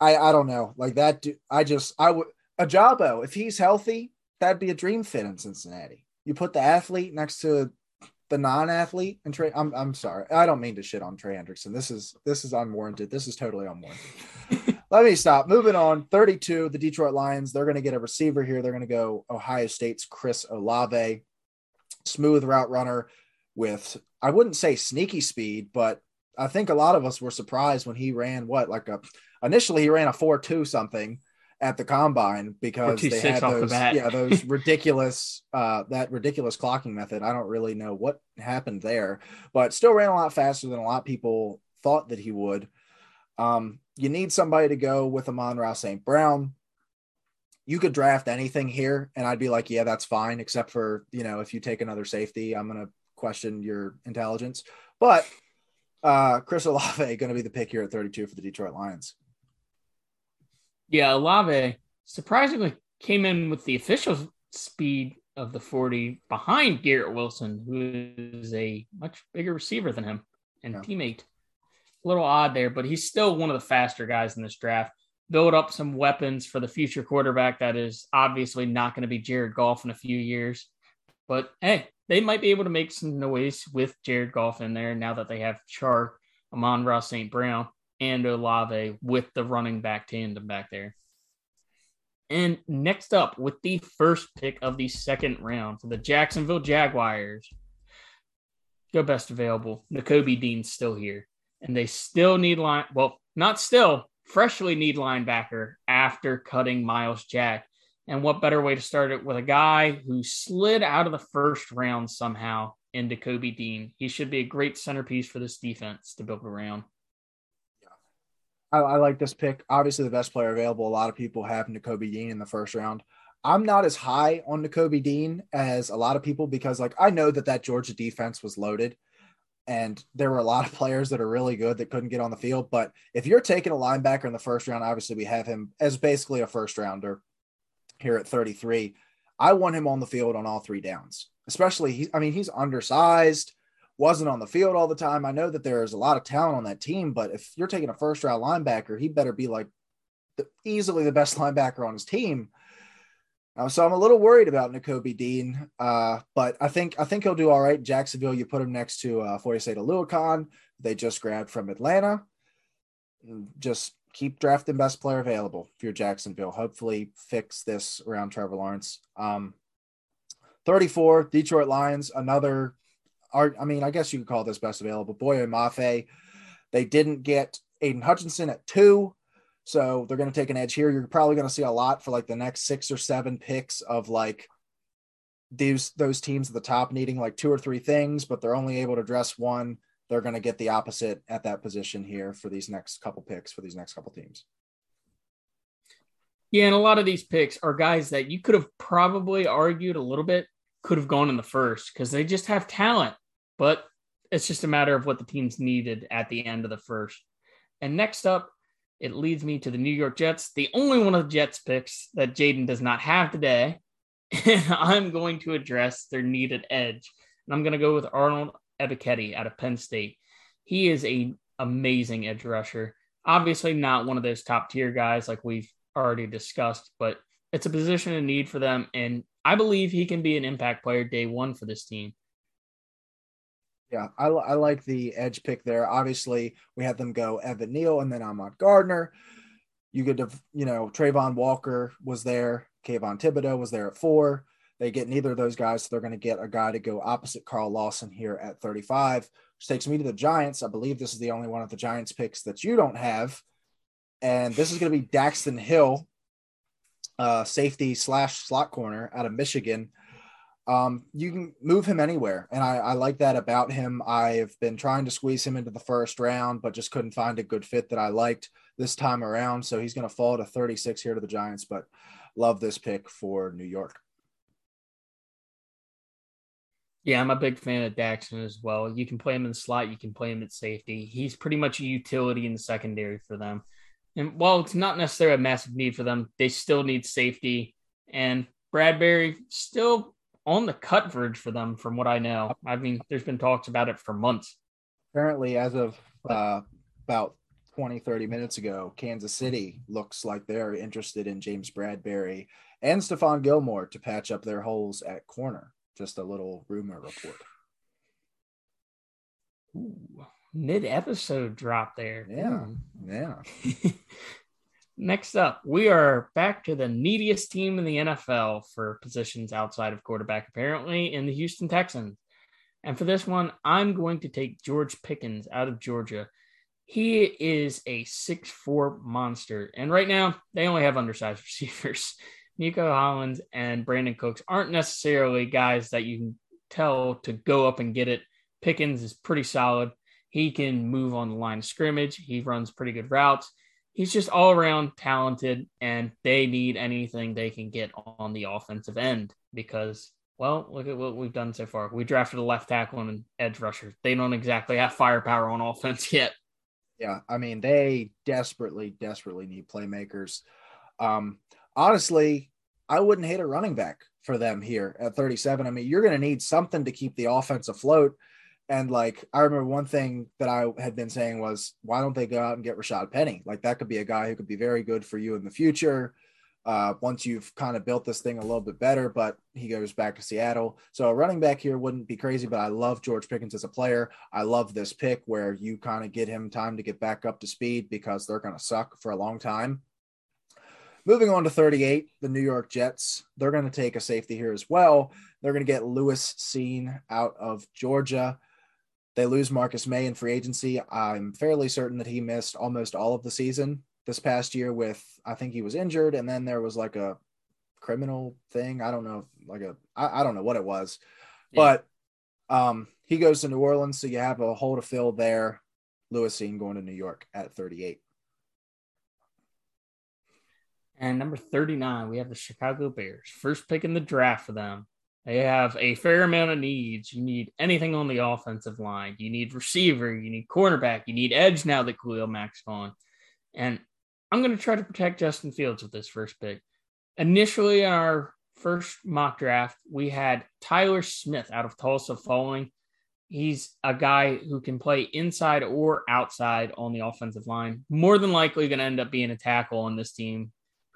I I don't know. Like that I just I would Ojabo, if he's healthy, that'd be a dream fit in Cincinnati. You put the athlete next to the non-athlete and Trey. I'm I'm sorry. I don't mean to shit on Trey Hendrickson. This is this is unwarranted. This is totally unwarranted. Let me stop. Moving on. 32, the Detroit Lions. They're going to get a receiver here. They're going to go Ohio State's Chris Olave, smooth route runner with I wouldn't say sneaky speed, but I think a lot of us were surprised when he ran what like a initially he ran a four two something at the combine because they had those the yeah those ridiculous uh that ridiculous clocking method. I don't really know what happened there, but still ran a lot faster than a lot of people thought that he would. Um, you need somebody to go with Amon-Ra St. Brown. You could draft anything here, and I'd be like, yeah, that's fine, except for you know if you take another safety, I'm gonna question your intelligence. But uh, Chris Olave going to be the pick here at 32 for the Detroit Lions. Yeah, Olave surprisingly came in with the official speed of the 40 behind Garrett Wilson, who is a much bigger receiver than him and yeah. teammate. A little odd there, but he's still one of the faster guys in this draft. Build up some weapons for the future quarterback that is obviously not going to be Jared Goff in a few years. But hey, they might be able to make some noise with Jared Goff in there now that they have Chark, Amon-Ra St. Brown, and Olave with the running back tandem back there. And next up, with the first pick of the second round for the Jacksonville Jaguars, go best available. Nakobe Dean's still here, and they still need line. Well, not still, freshly need linebacker after cutting Myles Jack. And what better way to start it with a guy who slid out of the first round somehow into Kobe Dean? He should be a great centerpiece for this defense to build around. I, I like this pick. Obviously, the best player available. A lot of people have Nakobe Dean in the first round. I'm not as high on Nakobe Dean as a lot of people because, like, I know that that Georgia defense was loaded, and there were a lot of players that are really good that couldn't get on the field. But if you're taking a linebacker in the first round, obviously we have him as basically a first rounder here at 33. I want him on the field on all three downs, especially he, I mean, he's undersized, wasn't on the field all the time. I know that there's a lot of talent on that team, but if you're taking a first round linebacker, he better be like the, easily the best linebacker on his team. Uh, so I'm a little worried about Nakobe Dean, uh, but I think I think he'll do all right. Jacksonville, you put him next to uh, Foyesade Oluokun. They just grabbed from Atlanta. Just keep drafting best player available if you're Jacksonville. Hopefully, fix this around Trevor Lawrence. Um, 34, Detroit Lions, another. Art, I mean, I guess you could call this best available. Boye Mafe. They didn't get Aidan Hutchinson at two, so they're going to take an edge here. You're probably going to see a lot for like the next six or seven picks of like these those teams at the top needing like two or three things, but they're only able to dress one they're going to get the opposite at that position here for these next couple picks for these next couple teams. Yeah, and a lot of these picks are guys that you could have probably argued a little bit could have gone in the first because they just have talent, but it's just a matter of what the teams needed at the end of the first. And next up, it leads me to the New York Jets, the only one of the Jets picks that Jaden does not have today. I'm going to address their needed edge. And I'm going to go with Arnold Ebiketie out of Penn State. He is a amazing edge rusher. Obviously, not one of those top tier guys like we've already discussed, but it's a position in need for them. And I believe he can be an impact player day one for this team. Yeah, I, I like the edge pick there. Obviously, we had them go Evan Neal and then Ahmad Gardner. You could have, you know, Travon Walker was there. Kayvon Thibodeaux was there at four. They get neither of those guys, so they're going to get a guy to go opposite Carl Lawson here at 35, which takes me to the Giants. I believe this is the only one of the Giants picks that you don't have. And this is going to be Daxton Hill, uh, safety slash slot corner out of Michigan. Um, you can move him anywhere. And I, I like that about him. I've been trying to squeeze him into the first round, but just couldn't find a good fit that I liked this time around. So he's going to fall to 36 here to the Giants, but love this pick for New York. Yeah, I'm a big fan of Daxton as well. You can play him in the slot, you can play him at safety. He's pretty much a utility in the secondary for them. And while it's not necessarily a massive need for them, they still need safety. And Bradberry still on the cut verge for them, from what I know. I mean, there's been talks about it for months. Apparently, as of uh, about 20, 30 minutes ago, Kansas City looks like they're interested in James Bradberry and Stephon Gilmore to patch up their holes at corner just a little rumor report. Mid episode drop there. Yeah. Yeah. Next up, we are back to the neediest team in the NFL for positions outside of quarterback, apparently, in the Houston Texans. And for this one, I'm going to take George Pickens out of Georgia. He is a six-four monster. And right now, they only have undersized receivers. Nico Collins and Brandin Cooks aren't necessarily guys that you can tell to go up and get it. Pickens is pretty solid. He can move on the line of scrimmage. He runs pretty good routes. He's just all around talented, and they need anything they can get on the offensive end because, well, look at what we've done so far. We drafted a left tackle and an edge rusher. They don't exactly have firepower on offense yet. Yeah, I mean, they desperately, desperately need playmakers. Um, honestly, I wouldn't hate a running back for them here at 37. I mean, you're going to need something to keep the offense afloat. And like, I remember one thing that I had been saying was, why don't they go out and get Rashad Penny? Like, that could be a guy who could be very good for you in the future. uh, once you've kind of built this thing a little bit better, but he goes back to Seattle. So a running back here wouldn't be crazy, but I love George Pickens as a player. I love this pick where you kind of get him time to get back up to speed because they're going to suck for a long time. Moving on to 38, the New York Jets. They're going to take a safety here as well. They're going to get Lewis Cine out of Georgia. They lose Marcus Maye in free agency. I'm fairly certain that he missed almost all of the season this past year with I think he was injured and then there was like a criminal thing. I don't know, like a I, I don't know what it was. Yeah. But um he goes to New Orleans, so you have a hole to fill there. Lewis Cine going to New York at 38. And number 39, we have the Chicago Bears. First pick in the draft for them. They have a fair amount of needs. You need anything on the offensive line. You need receiver. You need cornerback. You need edge now that Khalil Mack's gone. And I'm going to try to protect Justin Fields with this first pick. Initially, in our first mock draft, we had Tyler Smith out of Tulsa falling. He's a guy who can play inside or outside on the offensive line. More than likely, going to end up being a tackle on this team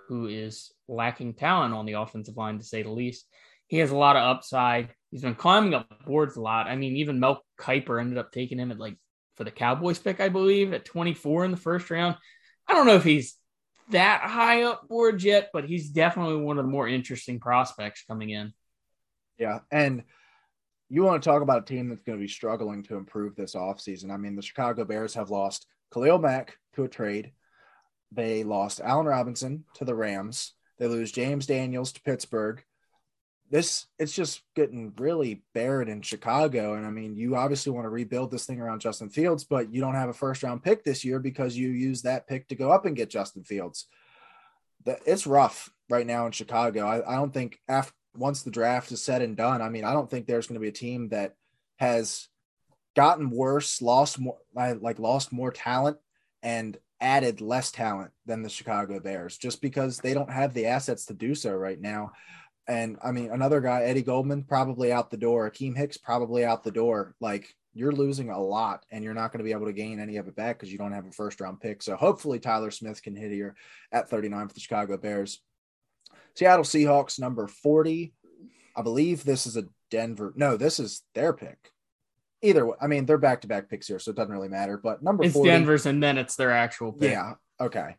who is lacking talent on the offensive line, to say the least. He has a lot of upside. He's been climbing up boards a lot. I mean, even Mel Kiper ended up taking him at like for the Cowboys pick, I believe, at 24 in the first round. I don't know if he's that high up boards yet, but he's definitely one of the more interesting prospects coming in. Yeah. And you want to talk about a team that's going to be struggling to improve this offseason. I mean, the Chicago Bears have lost Khalil Mack to a trade. They lost Allen Robinson to the Rams. They lose James Daniels to Pittsburgh this it's just getting really buried in Chicago. And I mean, you obviously want to rebuild this thing around Justin Fields, but you don't have a first round pick this year because you use that pick to go up and get Justin Fields. It's rough right now in Chicago. I, I don't think after once the draft is said and done, I mean, I don't think there's going to be a team that has gotten worse, lost more, like lost more talent, and added less talent than the Chicago Bears, just because they don't have the assets to do so right now. And I mean, another guy, Eddie Goldman, probably out the door. Akiem Hicks, probably out the door. Like you're losing a lot and you're not going to be able to gain any of it back because you don't have a first round pick. So hopefully Tyler Smith can hit here at 39 for the Chicago Bears. Seattle Seahawks, number 40. I believe this is a Denver. No, this is their pick. Either way, I mean, they're back to back picks here, so it doesn't really matter. But number it's 40, Denver's and then it's their actual pick. Yeah. Okay.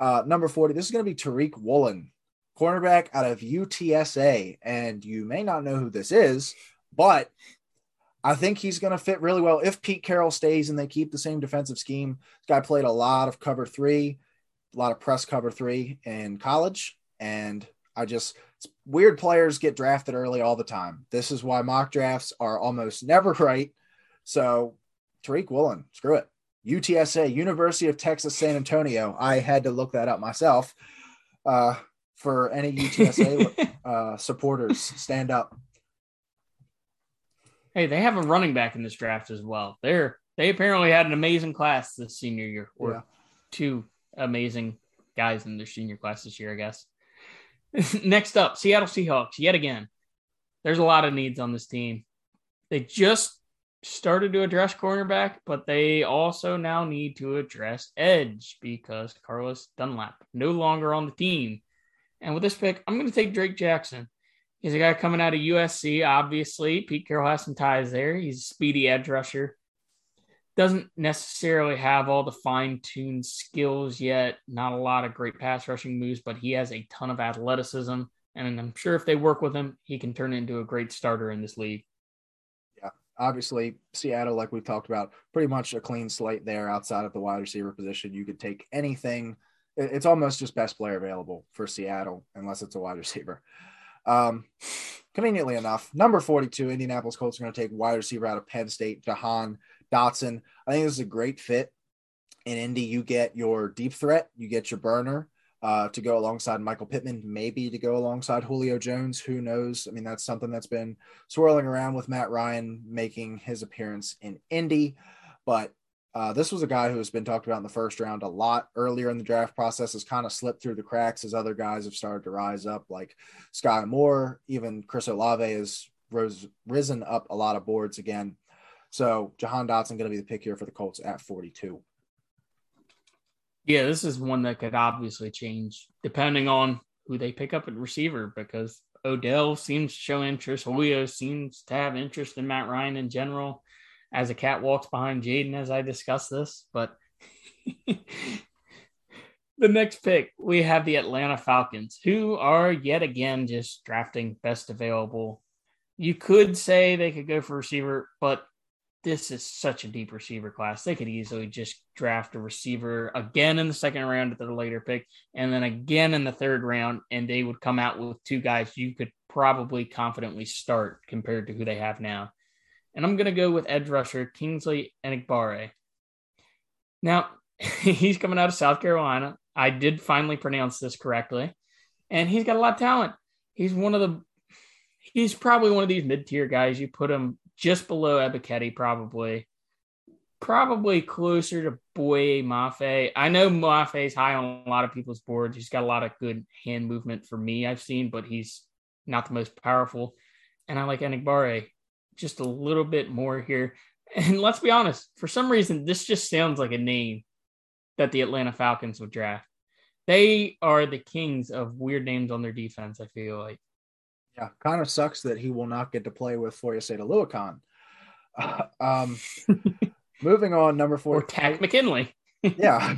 Uh, number 40, this is going to be Tariq Woolen cornerback out of UTSA. And you may not know who this is, but I think he's going to fit really well if Pete Carroll stays and they keep the same defensive scheme. This guy played a lot of cover three, a lot of press cover three in college. And I just, weird players get drafted early all the time. This is why mock drafts are almost never right. So Tariq Woolen, screw it. UTSA, University of Texas San Antonio. I had to look that up myself. Uh, for any UTSA uh, supporters. Stand up. Hey, they have a running back in this draft as well. They're they apparently had an amazing class this senior year, or yeah. two amazing guys in their senior class this year, I guess. Next up, Seattle Seahawks. Yet again, there's a lot of needs on this team. They just started to address cornerback, but they also now need to address edge because Carlos Dunlap no longer on the team. And with this pick, I'm going to take Drake Jackson. He's a guy coming out of USC, obviously. Pete Carroll has some ties there. He's a speedy edge rusher. Doesn't necessarily have all the fine tuned skills yet. Not a lot of great pass rushing moves, but he has a ton of athleticism. And I'm sure if they work with him, he can turn into a great starter in this league. Yeah, obviously, Seattle, like we've talked about, pretty much a clean slate there outside of the wide receiver position. You could take anything it's almost just best player available for Seattle, unless it's a wide receiver. Um, conveniently enough, number 42, Indianapolis Colts are going to take wide receiver out of Penn State, Jahan Dotson. I think this is a great fit. In Indy, you get your deep threat, you get your burner uh, to go alongside Michael Pittman, maybe to go alongside Julio Jones. Who knows? I mean, that's something that's been swirling around with Matt Ryan making his appearance in Indy. But uh, this was a guy who has been talked about in the first round a lot earlier in the draft process, has kind of slipped through the cracks as other guys have started to rise up, like Skyy Moore, even Chris Olave has rose, risen up a lot of boards again. So Jahan Dotson going to be the pick here for the Colts at 42. Yeah, this is one that could obviously change depending on who they pick up at receiver because Odell seems to show interest. Julio seems to have interest in Matt Ryan in general as a cat walks behind Jaden as I discuss this. But the next pick, we have the Atlanta Falcons, who are yet again just drafting best available. You could say they could go for receiver, but this is such a deep receiver class. They could easily just draft a receiver again in the second round at their later pick, and then again in the third round, and they would come out with two guys you could probably confidently start compared to who they have now. And I'm going to go with edge rusher Kingsley Enagbare. Now, he's coming out of South Carolina. I did finally pronounce this correctly, and he's got a lot of talent. He's one of the he's probably one of these mid-tier guys. You put him just below Ebiketie, probably. Probably closer to Boye Mafe. I know Mafe's high on a lot of people's boards. He's got a lot of good hand movement for me, I've seen, but he's not the most powerful. And I like Enagbare just a little bit more here. And let's be honest, for some reason, this just sounds like a name that the Atlanta Falcons would draft. They are the kings of weird names on their defense, I feel like. Yeah, kind of sucks that he will not get to play with Foyesade Oluokun. Uh, um, moving on, number four. Or Takk McKinley. yeah,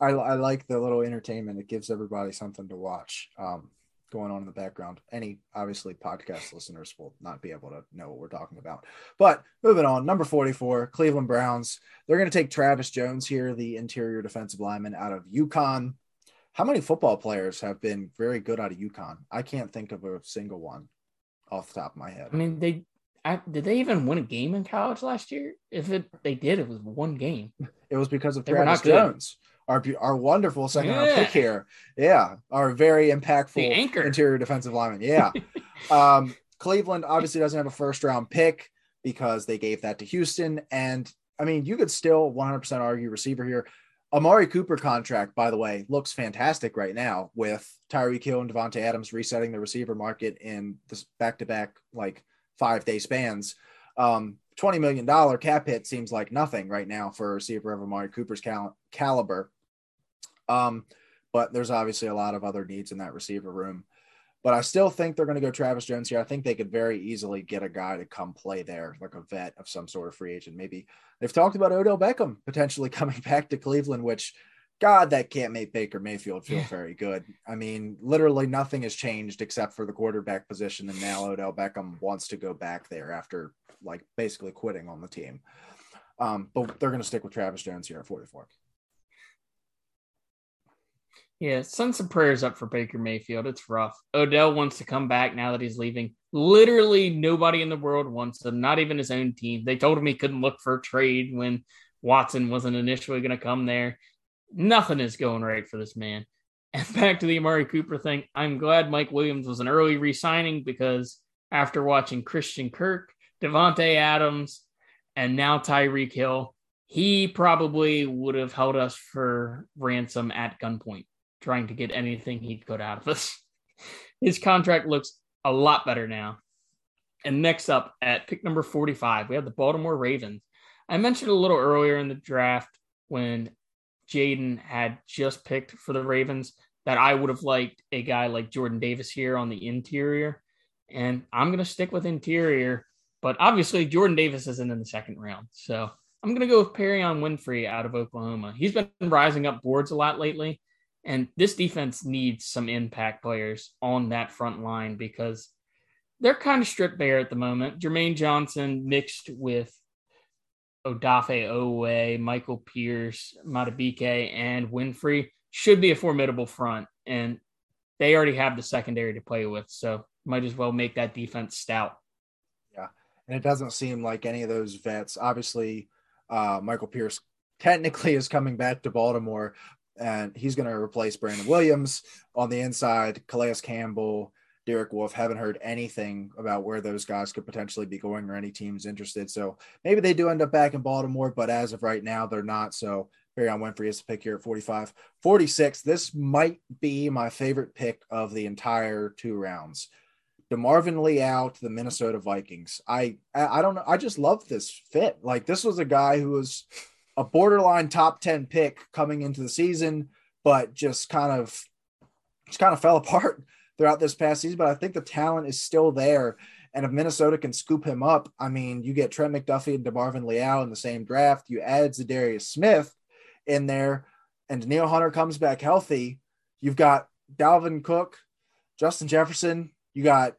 I, I like the little entertainment. It gives everybody something to watch um, going on in the background. Any, obviously, podcast listeners will not be able to know what we're talking about. But moving on, number 44, Cleveland Browns. They're going to take Travis Jones here, the interior defensive lineman out of UConn. How many football players have been very good out of UConn? I can't think of a single one off the top of my head. I mean, they I, did they even win a game in college last year? If it they did, it was one game. It was because of they Travis Jones, our our wonderful second yeah. round pick here. Yeah, our very impactful interior defensive lineman. Yeah, um, Cleveland obviously doesn't have a first round pick because they gave that to Houston, and I mean, you could still 100% argue receiver here. Amari Cooper contract, by the way, looks fantastic right now with Tyreek Hill and Davante Adams resetting the receiver market in this back-to-back like five-day spans. Um, $20 million cap hit seems like nothing right now for a receiver of Amari Cooper's cal- caliber. Um, but there's obviously a lot of other needs in that receiver room. But I still think they're going to go Travis Jones here. I think they could very easily get a guy to come play there, like a vet of some sort of free agent. Maybe they've talked about Odell Beckham potentially coming back to Cleveland, which God, that can't make Baker Mayfield feel very good. I mean, literally nothing has changed except for the quarterback position, and now Odell Beckham wants to go back there after like basically quitting on the team. Um, but they're going to stick with Travis Jones here at 44. Yeah, send some prayers up for Baker Mayfield. It's rough. Odell wants to come back now that he's leaving. Literally nobody in the world wants him, not even his own team. They told him he couldn't look for a trade when Watson wasn't initially going to come there. Nothing is going right for this man. And back to the Amari Cooper thing, I'm glad Mike Williams was an early re signing because after watching Christian Kirk, Davante Adams, and now Tyreek Hill, he probably would have held us for ransom at gunpoint trying to get anything he could out of us. His contract looks a lot better now. And next up at pick number 45, we have the Baltimore Ravens. I mentioned a little earlier in the draft when Jaden had just picked for the Ravens that I would have liked a guy like Jordan Davis here on the interior. And I'm going to stick with interior, but obviously Jordan Davis isn't in the second round. So I'm going to go with Perrion Winfrey out of Oklahoma. He's been rising up boards a lot lately. And this defense needs some impact players on that front line because they're kind of stripped bare at the moment. Jermaine Johnson mixed with Odafe Oweh, Michael Pierce, Madubuike, and Winfrey should be a formidable front. And they already have the secondary to play with. So might as well make that defense stout. Yeah. And it doesn't seem like any of those vets, obviously, uh, Michael Pierce technically is coming back to Baltimore, and he's going to replace Brandon Williams on the inside. Calais Campbell, Derek Wolfe haven't heard anything about where those guys could potentially be going or any teams interested. So maybe they do end up back in Baltimore, but as of right now, they're not. So Perrion Winfrey is the pick here at 45. 46, this might be my favorite pick of the entire two rounds. DeMarvin Leal to the Minnesota Vikings. I I don't know. I just love this fit. Like this was a guy who was a borderline top 10 pick coming into the season, but just kind of just kind of fell apart throughout this past season. But I think the talent is still there. And if Minnesota can scoop him up, I mean, you get Trent McDuffie and DeMarvin Leal in the same draft. You add Za'Darius Smith in there, and Neil Hunter comes back healthy. You've got Dalvin Cook, Justin Jefferson. You got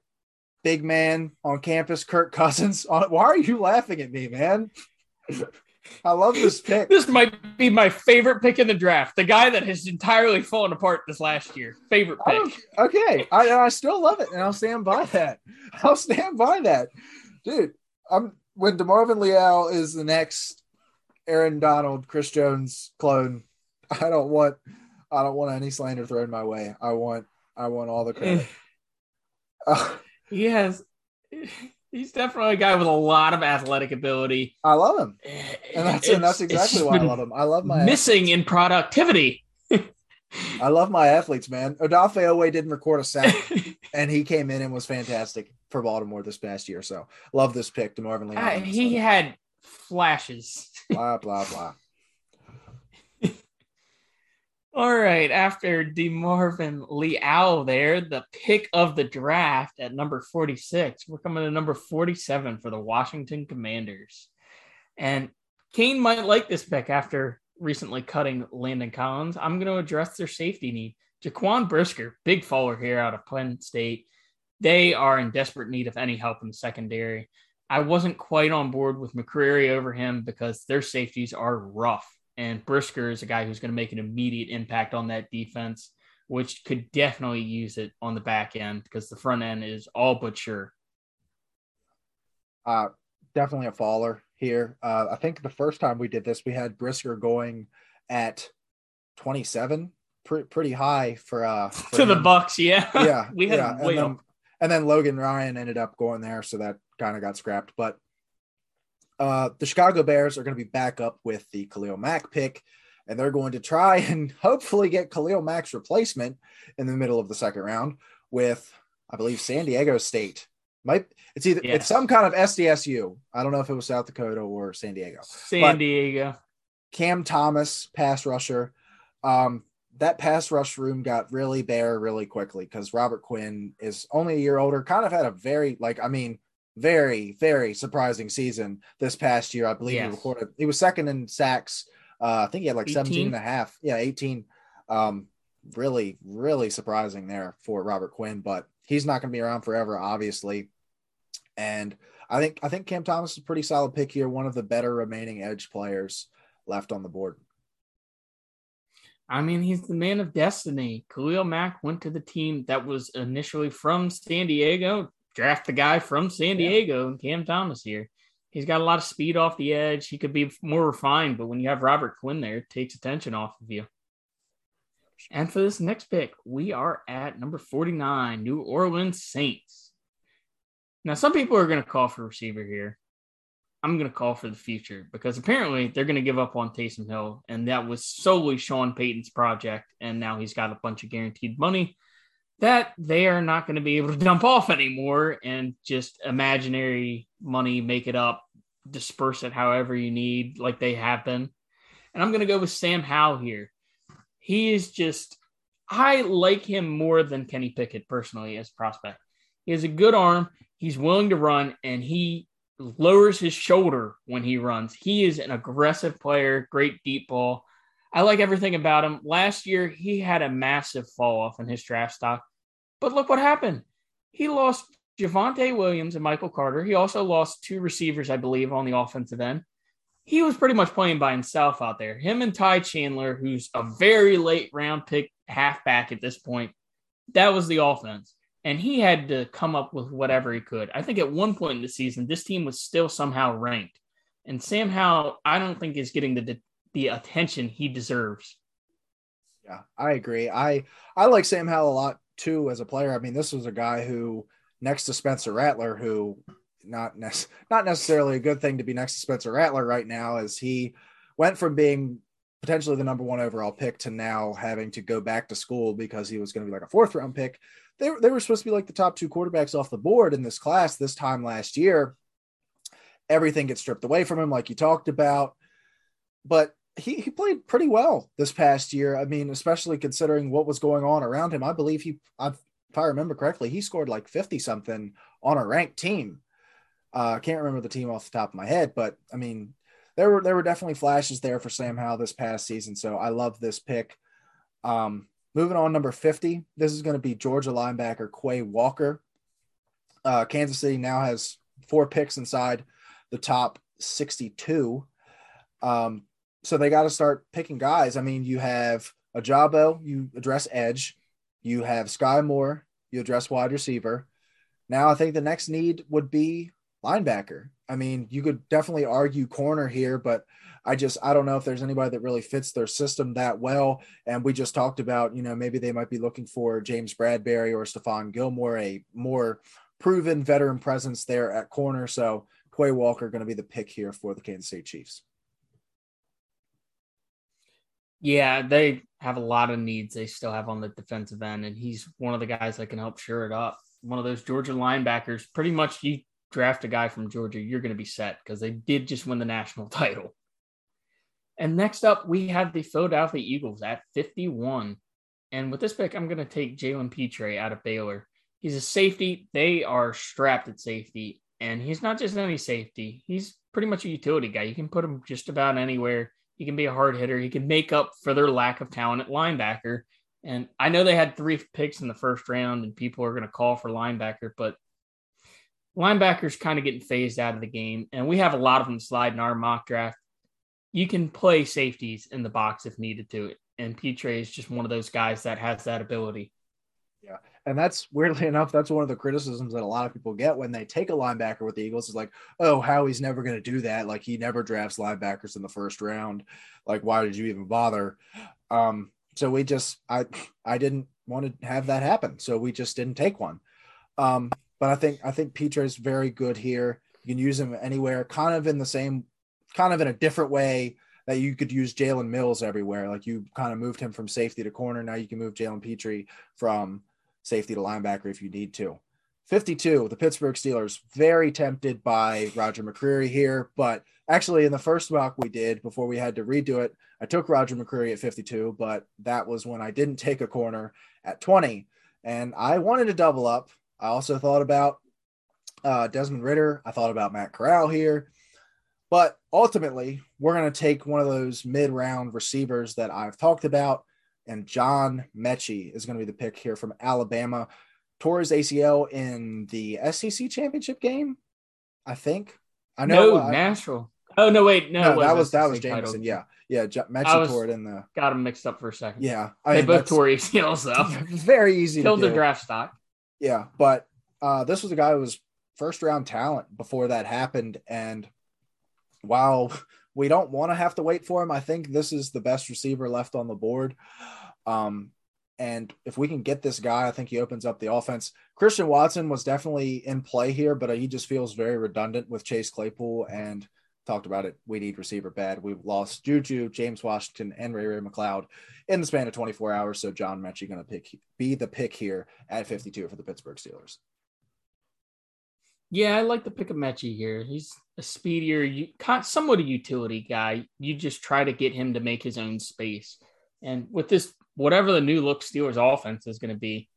big man on campus, Kirk Cousins. Why are you laughing at me, man? I love this pick. This might be my favorite pick in the draft. The guy that has entirely fallen apart this last year. Favorite pick. Okay, I, I still love it, and I'll stand by that. I'll stand by that, dude. I'm when Demarvin Leal is the next Aaron Donald, Chris Jones clone. I don't want, I don't want any slander thrown my way. I want, I want all the credit. uh, he has he's definitely a guy with a lot of athletic ability. I love him, and that's and that's exactly why I love him. I love my missing athletes. in productivity. I love my athletes, man. Odafe Oweh didn't record a sack, and he came in and was fantastic for Baltimore this past year. So love this pick to Marvin Lee. Uh, he had flashes. blah blah blah. All right, after DeMarvin Leal there, the pick of the draft at number 46. We're coming to number 47 for the Washington Commanders. And Kane might like this pick after recently cutting Landon Collins. I'm going to address their safety need. Jaquan Brisker, big faller here out of Penn State. They are in desperate need of any help in the secondary. I wasn't quite on board with McCreary over him because their safeties are rough and Brisker is a guy who's going to make an immediate impact on that defense, which could definitely use it on the back end because the front end is all but sure. Uh, definitely a faller here. Uh, I think the first time we did this, we had Brisker going at 27, pre- pretty high for uh for to him. the Bucks. Yeah, yeah, we had yeah. And then, and then Logan Ryan ended up going there, so that kind of got scrapped. But uh, the Chicago Bears are going to be back up with the Khalil Mack pick, and they're going to try and hopefully get Khalil Mack's replacement in the middle of the second round with, I believe, San Diego State. Might it's either yes. it's some kind of SDSU. I don't know if it was South Dakota or San Diego. San but Diego. Cam Thomas, pass rusher. Um, that pass rush room got really bare really quickly because Robert Quinn is only a year older. Kind of had a very like I mean very, very surprising season this past year. I believe yes. he recorded, he was second in sacks. Uh, I think he had like 18? 17 and a half. Yeah, 18. Um, really, really surprising there for Robert Quinn, but he's not going to be around forever, obviously. And I think, I think Cam Thomas is a pretty solid pick here. One of the better remaining edge players left on the board. I mean, he's the man of destiny. Khalil Mack went to the team that was initially from San Diego, draft the guy from San Diego and Cam Thomas here. He's got a lot of speed off the edge. He could be more refined, but when you have Robert Quinn there, it takes attention off of you. And for this next pick, we are at number 49, New Orleans Saints. Now, some people are going to call for receiver here. I'm going to call for the future because apparently they're going to give up on Taysom Hill, and that was solely Sean Payton's project. And now he's got a bunch of guaranteed money that they are not going to be able to dump off anymore and just imaginary money make it up, disperse it however you need, like they have been. And I'm going to go with Sam Howell here. He is just, I like him more than Kenny Pickett personally as prospect. He has a good arm, he's willing to run, and he lowers his shoulder when he runs. He is an aggressive player, great deep ball. I like everything about him. Last year, he had a massive fall off in his draft stock. But look what happened. He lost Javonte Williams and Michael Carter. He also lost two receivers, I believe, on the offensive end. He was pretty much playing by himself out there. Him and Ty Chandler, who's a very late round pick halfback at this point, that was the offense. And he had to come up with whatever he could. I think at one point in the season, this team was still somehow ranked. And Sam Howell, I don't think is getting the the attention he deserves. Yeah, I agree. I I like Sam Howell a lot too as a player. I mean, this was a guy who next to Spencer Rattler, who not ne- not necessarily a good thing to be next to Spencer Rattler right now, as he went from being potentially the number one overall pick to now having to go back to school because he was going to be like a fourth round pick. They, they were supposed to be like the top two quarterbacks off the board in this class this time last year. Everything gets stripped away from him, like you talked about. But he, he played pretty well this past year. I mean, especially considering what was going on around him. I believe he, I, if I remember correctly, he scored like 50 something on a ranked team. I uh, can't remember the team off the top of my head, but I mean, there were there were definitely flashes there for Sam Howell this past season. So I love this pick. Um, moving on, number 50. This is going to be Georgia linebacker Quay Walker. Uh, Kansas City now has four picks inside the top 62. Um, so they got to start picking guys. I mean, you have Ojabo, you address edge, you have Skyy Moore, you address wide receiver. Now I think the next need would be linebacker. I mean, you could definitely argue corner here, but I just I don't know if there's anybody that really fits their system that well. And we just talked about, you know, maybe they might be looking for James Bradberry or Stephon Gilmore, a more proven veteran presence there at corner. So Quay Walker going to be the pick here for the Kansas City Chiefs. Yeah, they have a lot of needs they still have on the defensive end, and he's one of the guys that can help shore it up. One of those Georgia linebackers. Pretty much, you draft a guy from Georgia, you're going to be set because they did just win the national title. And next up, we have the Philadelphia Eagles at 51. And with this pick, I'm going to take Jalen Pitre out of Baylor. He's a safety. They are strapped at safety. And he's not just any safety, he's pretty much a utility guy. You can put him just about anywhere. He can be a hard hitter. He can make up for their lack of talent at linebacker. And I know they had three picks in the first round, and people are going to call for linebacker, but linebackers kind of getting phased out of the game. And we have a lot of them slide in our mock draft you can play safeties in the box if needed to. And Pitre is just one of those guys that has that ability. Yeah. And that's weirdly enough, that's one of the criticisms that a lot of people get when they take a linebacker with the Eagles is like, oh, Howie's never going to do that. Like he never drafts linebackers in the first round. Like, why did you even bother? Um, so we just I I didn't want to have that happen. So we just didn't take one. Um, but I think I think Pitre is very good here. You can use him anywhere, kind of in the same kind of in a different way that you could use Jalen Mills everywhere. Like you kind of moved him from safety to corner. Now you can move Jalen Pitre from safety to linebacker if you need to. 52, the Pittsburgh Steelers, very tempted by Roger McCreary here. But actually, in the first mock we did before we had to redo it, I took Roger McCreary at 52, but that was when I didn't take a corner at 20. And I wanted to double up. I also thought about uh, Desmond Ridder. I thought about Matt Corral here. But ultimately, we're going to take one of those mid round receivers that I've talked about, and John Metchie is going to be the pick here from Alabama. Tore his ACL in the SEC championship game, I think. I know. No, uh, Nashville. Oh no, wait, no, no that was that was Jameson. Yeah, yeah. Metchie tore it in the. Got him mixed up for a second. Yeah, I they mean, both tore ACLs though. Very easy. Killed the draft stock. Yeah, but uh, this was a guy who was first round talent before that happened, and while we don't want to have to wait for him, I think this is the best receiver left on the board. Um, and if we can get this guy, I think he opens up the offense. Christian Watson was definitely in play here, but he just feels very redundant with Chase Claypool and talked about it. We need receiver bad. We've lost Juju, James Washington, and Ray Ray McCloud in the span of 24 hours. So John Metchie going to pick be the pick here at 52 for the Pittsburgh Steelers. Yeah, I like the pick of Metchie here. He's a speedier, somewhat a utility guy. You just try to get him to make his own space. And with this, whatever the new look Steelers offense is going to be,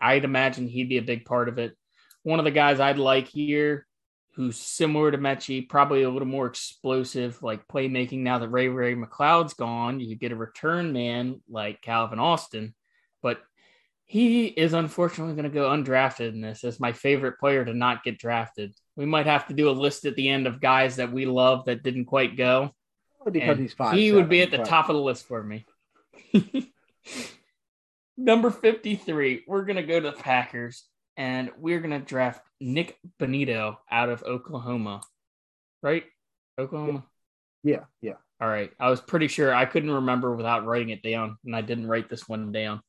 I'd imagine he'd be a big part of it. One of the guys I'd like here, who's similar to Metchie, probably a little more explosive, like playmaking. Now that Ray Ray McCloud's gone, you get a return man like Calvin Austin, but he is unfortunately going to go undrafted in this as my favorite player to not get drafted. We might have to do a list at the end of guys that we love that didn't quite go. Because he's fine. He would be at the but... top of the list for me. Number 53, we're going to go to the Packers and we're going to draft Nick Bonitto out of Oklahoma. Right? Oklahoma? Yeah, yeah. All right. I was pretty sure I couldn't remember without writing it down, and I didn't write this one down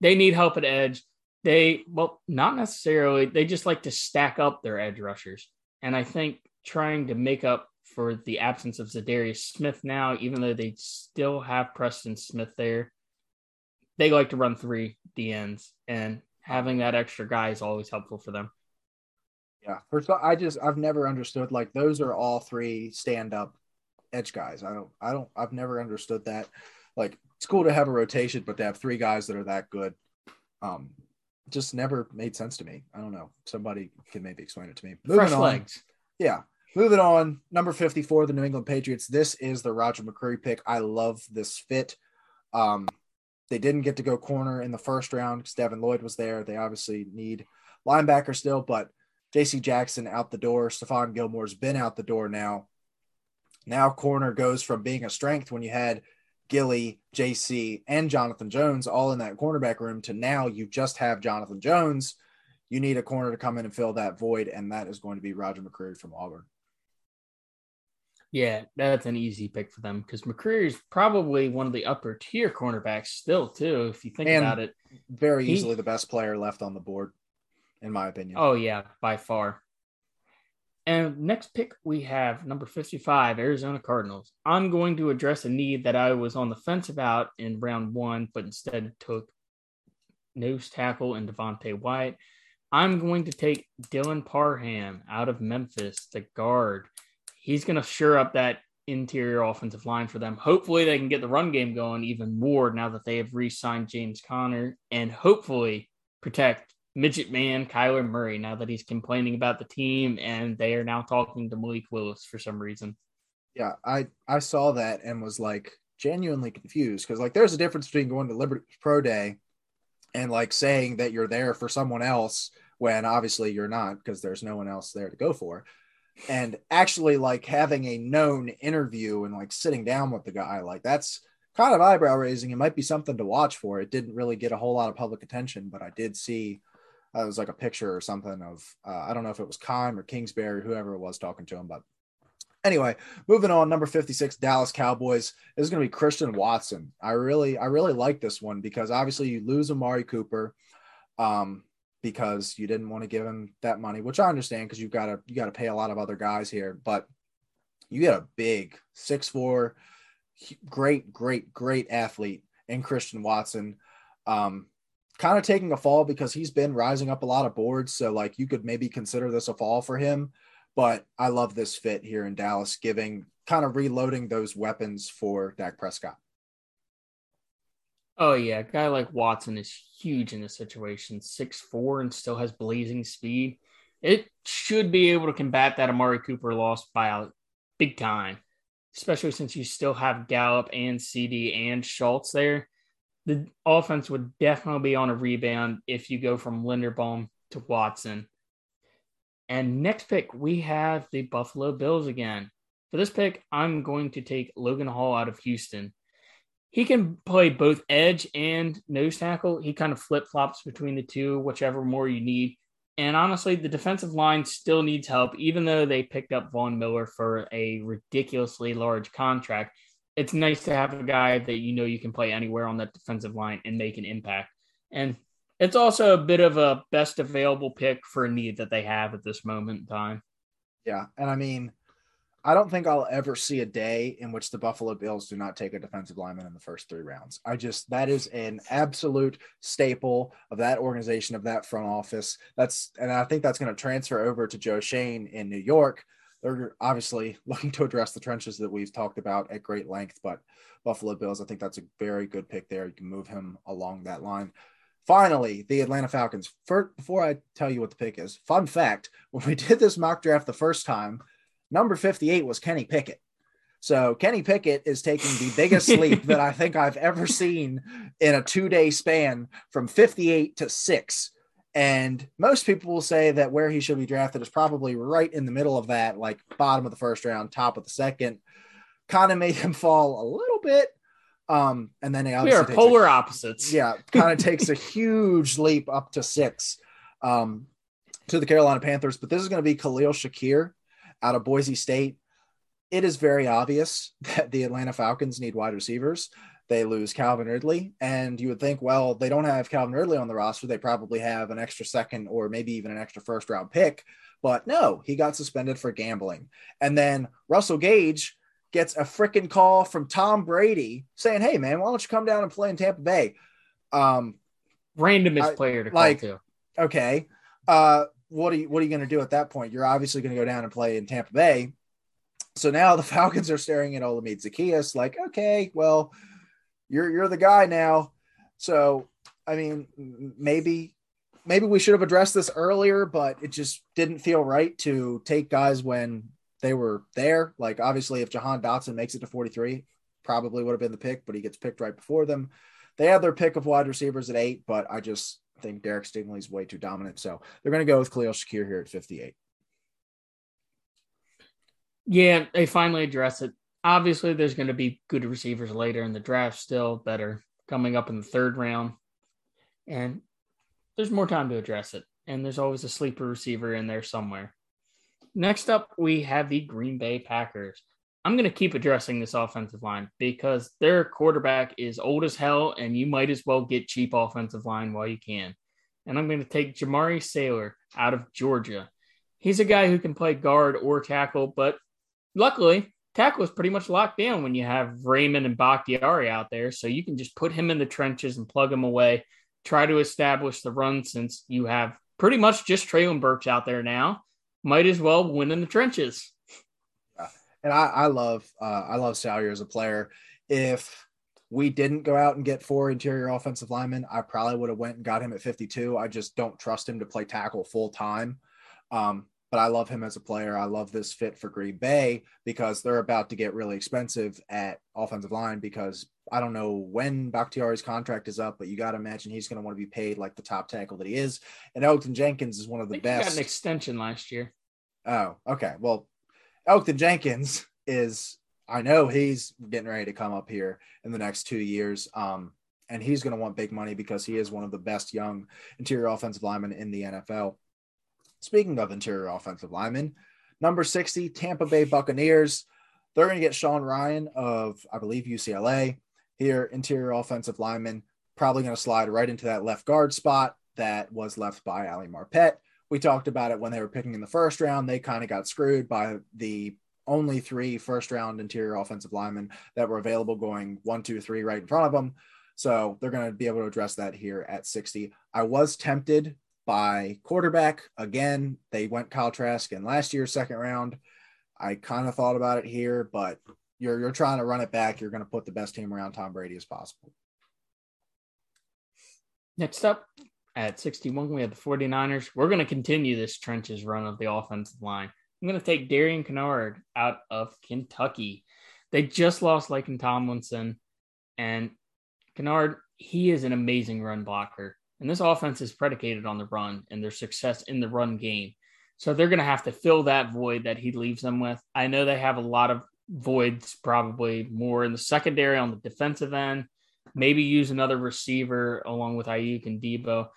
they need help at edge. They, well, not necessarily. They just like to stack up their edge rushers. And I think trying to make up for the absence of Za'Darius Smith now, even though they still have Preston Smith there, they like to run three DNs, and having that extra guy is always helpful for them. Yeah, first of all, I just I've never understood like those are all three stand up edge guys. I don't I don't I've never understood that. Like it's cool to have a rotation, but to have three guys that are that good, um, just never made sense to me. I don't know. Somebody can maybe explain it to me. Moving Fresh on. legs. Yeah. Moving on, number 54, the New England Patriots. This is the Roger McCreary pick. I love this fit. Um, they didn't get to go corner in the first round because Devin Lloyd was there. They obviously need linebacker still, but JC Jackson out the door. Stephon Gilmore's been out the door now. Now corner goes from being a strength when you had Gilly, JC, and Jonathan Jones all in that cornerback room to now you just have Jonathan Jones. You need a corner to come in and fill that void, and that is going to be Roger McCreary from Auburn. Yeah, that's an easy pick for them because McCreary is probably one of the upper tier cornerbacks still, too, if you think and about it. Very he, easily the best player left on the board, in my opinion. Oh, yeah, by far. And next pick, we have number 55, Arizona Cardinals. I'm going to address a need that I was on the fence about in round one, but instead took nose tackle and Devonte Wyatt. I'm going to take Dylan Parham out of Memphis, the guard. He's going to sure up that interior offensive line for them. Hopefully, they can get the run game going even more now that they have re signed James Conner and hopefully protect midget man Kyler Murray now that he's complaining about the team and they are now talking to Malik Willis for some reason. Yeah, I I saw that and was like genuinely confused because like there's a difference between going to Liberty Pro Day and like saying that you're there for someone else when obviously you're not because there's no one else there to go for. And actually like having a known interview and like sitting down with the guy like that's kind of eyebrow raising. It might be something to watch for. It didn't really get a whole lot of public attention but i did see uh, it was like a picture or something of uh, I don't know if it was Keim or Kingsbury, or whoever it was talking to him. But anyway, moving on, number 56, Dallas Cowboys this is going to be Christian Watson. I really, I really like this one because obviously you lose Amari Cooper. Um, because you didn't want to give him that money, which I understand because you've got to you got to pay a lot of other guys here, but you get a big six four, great, great, great athlete in Christian Watson. Um, kind of taking a fall because he's been rising up a lot of boards. So like you could maybe consider this a fall for him. But I love this fit here in Dallas, giving kind of reloading those weapons for Dak Prescott. Oh yeah, a guy like Watson is huge in this situation. Six four and still has blazing speed. It should be able to combat that Amari Cooper loss by a big time, especially since you still have Gallup and CD and Schultz there the offense would definitely be on a rebound if you go from Linderbaum to Watson. And next pick, we have the Buffalo Bills again. For this pick, I'm going to take Logan Hall out of Houston. He can play both edge and nose tackle. He kind of flip flops between the two, whichever more you need. And honestly, the defensive line still needs help, even though they picked up Von Miller for a ridiculously large contract it's nice to have a guy that you know you can play anywhere on that defensive line and make an impact. And it's also a bit of a best available pick for a need that they have at this moment in time. Yeah. And I mean, I don't think I'll ever see a day in which the Buffalo Bills do not take a defensive lineman in the first three rounds. I just, that is an absolute staple of that organization, of that front office. That's, and I think that's going to transfer over to Joe Schoen in New York they're obviously looking to address the trenches that we've talked about at great length. But Buffalo Bills, I think that's a very good pick there. You can move him along that line. Finally, the Atlanta Falcons. For, before I tell you what the pick is, fun fact: when we did this mock draft the first time, number fifty-eight was Kenny Pickett. So Kenny Pickett is taking the biggest leap that I think I've ever seen in a two-day span from 58 to six. And most people will say that where he should be drafted is probably right in the middle of that, like bottom of the first round, top of the second. Kind of made him fall a little bit. Um, and then we are polar a, opposites. Yeah, kind of takes a huge leap up to six um, to the Carolina Panthers. But this is going to be Khalil Shakir out of Boise State. It is very obvious that the Atlanta Falcons need wide receivers they lose Calvin Ridley. And you would think, well, they don't have Calvin Ridley on the roster. They probably have an extra second or maybe even an extra first round pick. But no, he got suspended for gambling. And then Russell Gage gets a freaking call from Tom Brady saying, hey, man, why don't you come down and play in Tampa Bay? Um, Randomest I, player to like, to. Okay. Uh, what are you what are you going to do at that point? You're obviously going to go down and play in Tampa Bay. So now the Falcons are staring at Olamide Zaccheaus like, okay, well, you're you're the guy now. So I mean, maybe maybe we should have addressed this earlier, but it just didn't feel right to take guys when they were there. Like obviously, if Jahan Dotson makes it to 43, probably would have been the pick, but he gets picked right before them. They had their pick of wide receivers at eight, but I just think Derek Stingley's way too dominant. So they're going to go with Khalil Shakir here at 58. Yeah, they finally address it. Obviously, there's going to be good receivers later in the draft still that are coming up in the third round. And there's more time to address it. And there's always a sleeper receiver in there somewhere. Next up, we have the Green Bay Packers. I'm going to keep addressing this offensive line because their quarterback is old as hell, and you might as well get cheap offensive line while you can. And I'm going to take Jamaree Salyer out of Georgia. He's a guy who can play guard or tackle, but luckily, tackle is pretty much locked down when you have Raymond and Bakhtiari out there. So you can just put him in the trenches and plug him away, try to establish the run since you have pretty much just Treylon Burks out there now. Might as well win in the trenches and I, I love uh, I love Salyer as a player. If we didn't go out and get four interior offensive linemen, I probably would have went and got him at 52. I just don't trust him to play tackle full time. Um, but I love him as a player. I love this fit for Green Bay because they're about to get really expensive at offensive line because I don't know when Bakhtiari's contract is up, but you got to imagine he's going to want to be paid like the top tackle that he is. And Elgton Jenkins is one of the best. got an extension last year. Oh, okay. Well, Elgton Jenkins is I know he's getting ready to come up here in the next two years. Um, and he's going to want big money because he is one of the best young interior offensive linemen in the NFL. Speaking of interior offensive linemen, number 60, Tampa Bay Buccaneers. They're going to get Sean Rhyan of, I believe, UCLA here, interior offensive lineman, probably going to slide right into that left guard spot that was left by Ali Marpet we talked about it when they were picking in the first round. They kind of got screwed by the only three first round interior offensive linemen that were available going one, two, three right in front of them. So they're going to be able to address that here at 60. I was tempted by quarterback. Again, they went Kyle Trask in last year's second round. I kind of thought about it here, but you're you're trying to run it back. You're going to put the best team around Tom Brady as possible. Next up, at 61, we have the 49ers. We're going to continue this trenches run of the offensive line. I'm going to take Darian Kinnard out of Kentucky. They just lost Laken Tomlinson, and Kinnard, he is an amazing run blocker. And this offense is predicated on the run and their success in the run game. So they're going to have to fill that void that he leaves them with. I know they have a lot of voids, probably more in the secondary on the defensive end. Maybe use another receiver along with Aiyuk and Deebo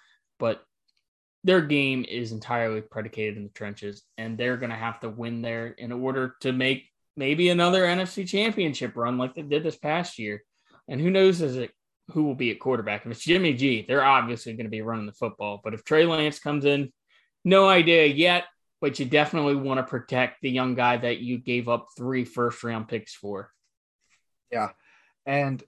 but their game is entirely predicated in the trenches, and they're going to have to win there in order to make maybe another NFC championship run like they did this past year. And who knows is it who will be at quarterback? If it's Jimmy G, they're obviously going to be running the football. But if Trey Lance comes in, no idea yet, but you definitely want to protect the young guy that you gave up three first round picks for. Yeah. And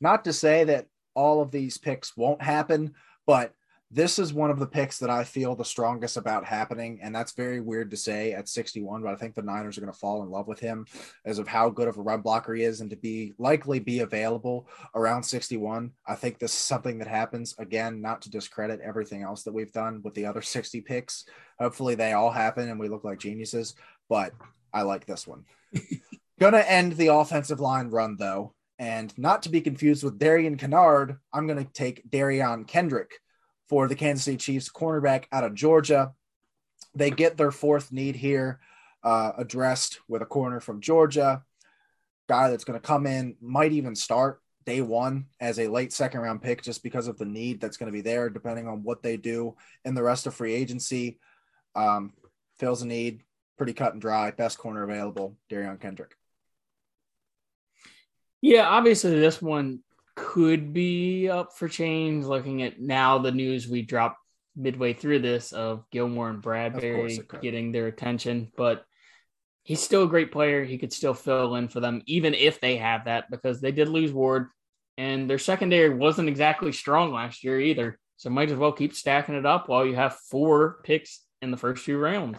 not to say that all of these picks won't happen, but this is one of the picks that I feel the strongest about happening. And that's very weird to say at 61, but I think the Niners are going to fall in love with him as of how good of a run blocker he is and to be likely be available around 61. I think this is something that happens again, not to discredit everything else that we've done with the other 60 picks. Hopefully they all happen and we look like geniuses, but I like this one. Gonna end the offensive line run though. And not to be confused with Darian Kinnard, I'm going to take Derion Kendrick for the Kansas City Chiefs, cornerback out of Georgia. They get their fourth need here uh, addressed with a corner from Georgia, guy that's going to come in, might even start day one as a late second round pick just because of the need that's going to be there, depending on what they do in the rest of free agency. Um, fills a need, pretty cut and dry, best corner available, Derion Kendrick. Yeah, obviously this one could be up for change looking at now the news we dropped midway through this of Gilmore and Bradberry getting their attention, but he's still a great player. He could still fill in for them, even if they have that, because they did lose Ward and their secondary wasn't exactly strong last year either. So might as well keep stacking it up while you have four picks in the first two rounds.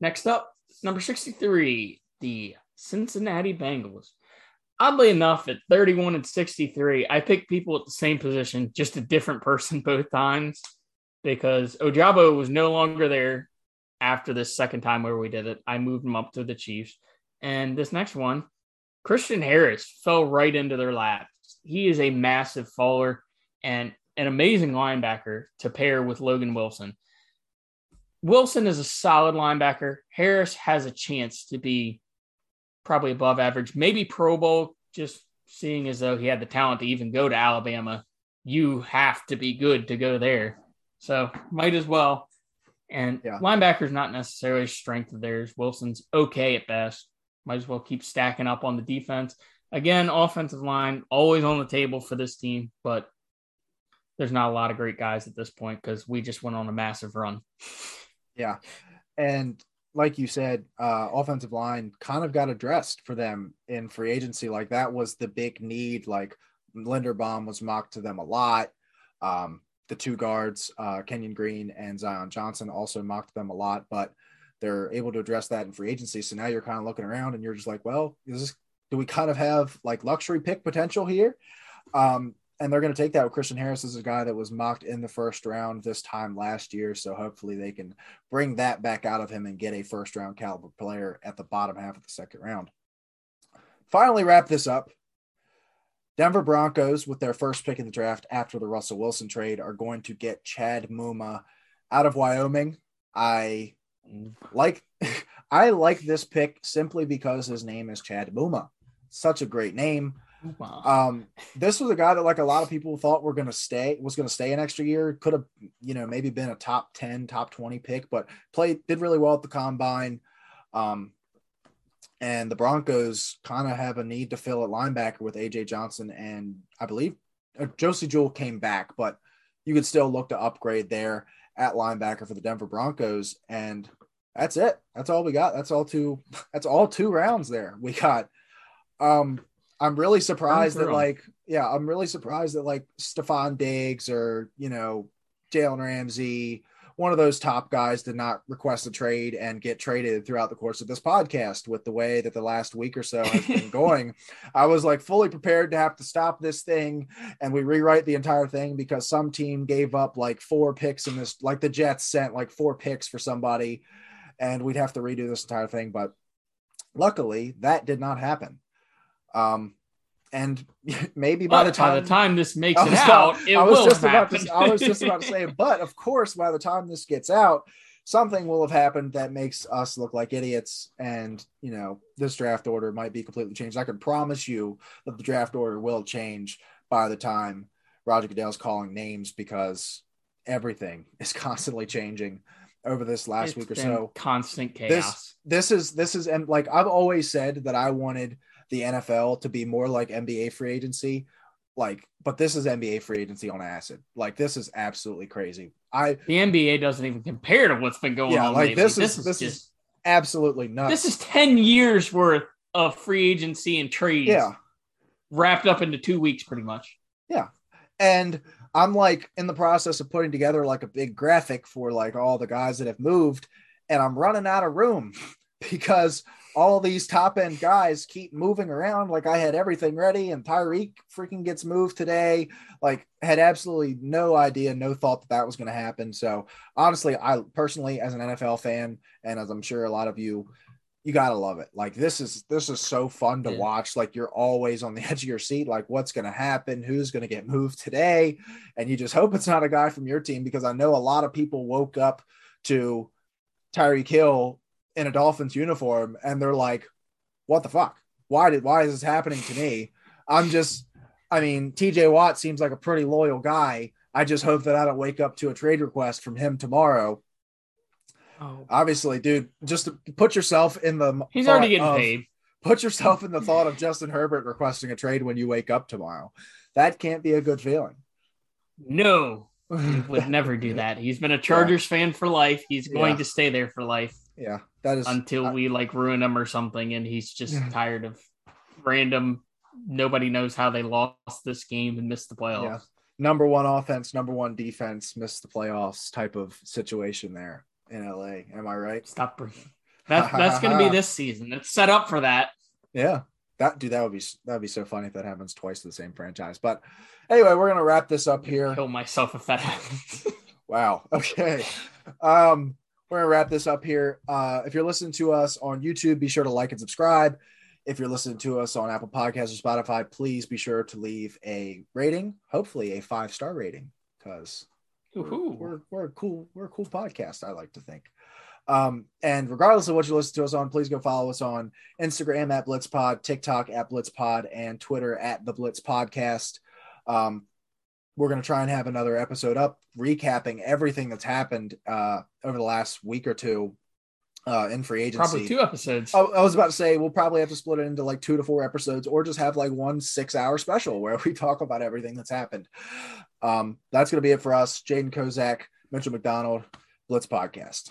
Next up, number 63, the Cincinnati Bengals. Oddly enough, at 31 and 63, I picked people at the same position, just a different person both times because Ojabo was no longer there after this second time where we did it. I moved him up to the Chiefs. And this next one, Christian Harris fell right into their laps. He is a massive faller and an amazing linebacker to pair with Logan Wilson. Wilson is a solid linebacker. Harris has a chance to be probably above average, maybe Pro Bowl, just seeing as though he had the talent to even go to Alabama. You have to be good to go there. So might as well. And yeah. linebacker's not necessarily a strength of theirs. Wilson's okay at best. Might as well keep stacking up on the defense. Again, offensive line always on the table for this team, but there's not a lot of great guys at this point because we just went on a massive run. Yeah. And like you said, uh, offensive line kind of got addressed for them in free agency. Like that was the big need. Like Linderbaum was mocked to them a lot. Um, the two guards, uh, Kenyon Green and Zion Johnson, also mocked them a lot, but they're able to address that in free agency. So now you're kind of looking around and you're just like, well, is this, do we kind of have like luxury pick potential here? Um, and they're going to take that with Christian Harris as a guy that was mocked in the first round this time last year. So hopefully they can bring that back out of him and get a first round caliber player at the bottom half of the second round. Finally, wrap this up. Denver Broncos, with their first pick in the draft after the Russell Wilson trade, are going to get Chad Muma out of Wyoming. I like I like this pick simply because his name is Chad Muma. Such a great name. Um, this was a guy that like a lot of people thought were going to stay was going to stay an extra year. Could have, you know, maybe been a top 10, top 20 pick, but played did really well at the combine. Um, and the Broncos kind of have a need to fill at linebacker with AJ Johnson and I believe uh, Josey Jewell came back, but you could still look to upgrade there at linebacker for the Denver Broncos. And that's it. That's all we got. That's all two. That's all two rounds there. We got. Um, I'm really surprised that like, yeah, I'm really surprised that like Stefon Diggs or you know Jalen Ramsey one of those top guys did not request a trade and get traded throughout the course of this podcast with the way that the last week or so has been going. I was like fully prepared to have to stop this thing and we rewrite the entire thing because some team gave up like four picks in this, like the Jets sent like four picks for somebody and we'd have to redo this entire thing. But luckily, that did not happen. Um, and maybe by the time by the time this makes it out, it I was just about to I was just about to say, but of course, by the time this gets out, something will have happened that makes us look like idiots, and you know this draft order might be completely changed. I can promise you that the draft order will change by the time Roger Goodell's calling names because everything is constantly changing over this last it's week or so. Constant chaos. This, this is this is and like I've always said that I wanted the NFL to be more like NBA free agency. Like, but this is NBA free agency on acid. Like, this is absolutely crazy. I the NBA doesn't even compare to what's been going yeah, on. Like this, this is this just, is absolutely nuts. This is ten years worth of free agency and trades. Yeah, wrapped up into two weeks, pretty much. Yeah, and I'm like in the process of putting together like a big graphic for like all the guys that have moved, and I'm running out of room because all these top end guys keep moving around. Like I had everything ready, and Tyreek freaking gets moved today. Like had absolutely no idea, no thought that that was going to happen. So honestly, I personally, as an NFL fan, and as I'm sure a lot of you, you gotta love it. Like this is this is so fun to yeah. watch. Like you're always on the edge of your seat. Like what's going to happen? Who's going to get moved today? And you just hope it's not a guy from your team because I know a lot of people woke up to Tyreek Hill in a Dolphins uniform and they're like, what the fuck? Why did why is this happening to me? I'm just I mean, TJ Watt seems like a pretty loyal guy. I just hope that I don't wake up to a trade request from him tomorrow. Oh. Obviously, dude, just put yourself in the He's already getting of, paid. Put yourself in the thought of Justin Herbert requesting a trade when you wake up tomorrow. That can't be a good feeling. No. he would never do that. He's been a Chargers yeah. fan for life. He's going yeah. to stay there for life. Yeah, that is until we like ruin him or something, and he's just tired of random. Nobody knows how they lost this game and missed the playoffs. Yeah. Number one offense, number one defense, missed the playoffs type of situation there in LA. Am I right? Stop bringing. That's that's going to be this season. It's set up for that. Yeah, that dude, that would be that would be so funny if that happens twice to the same franchise. But anyway, we're gonna wrap this up here. Kill myself if that happens. wow. Okay. Um, we're gonna wrap this up here. Uh, if you're listening to us on YouTube, be sure to like and subscribe. If you're listening to us on Apple Podcasts or Spotify, please be sure to leave a rating, hopefully a five star rating, because we're, we're, we're a cool we're a cool podcast. I like to think. Um, and regardless of what you listen to us on, please go follow us on Instagram at BlitzPod, TikTok at BlitzPod, and Twitter at the Blitz Podcast. Um, we're going to try and have another episode up recapping everything that's happened uh, over the last week or two uh, in free agency. Probably two episodes. I, I, was about to say we'll probably have to split it into like two to four episodes, or just have like one six-hour special where we talk about everything that's happened. Um, that's going to be it for us. Jaden Kozak, Mitchell McDonald, Blitz Podcast.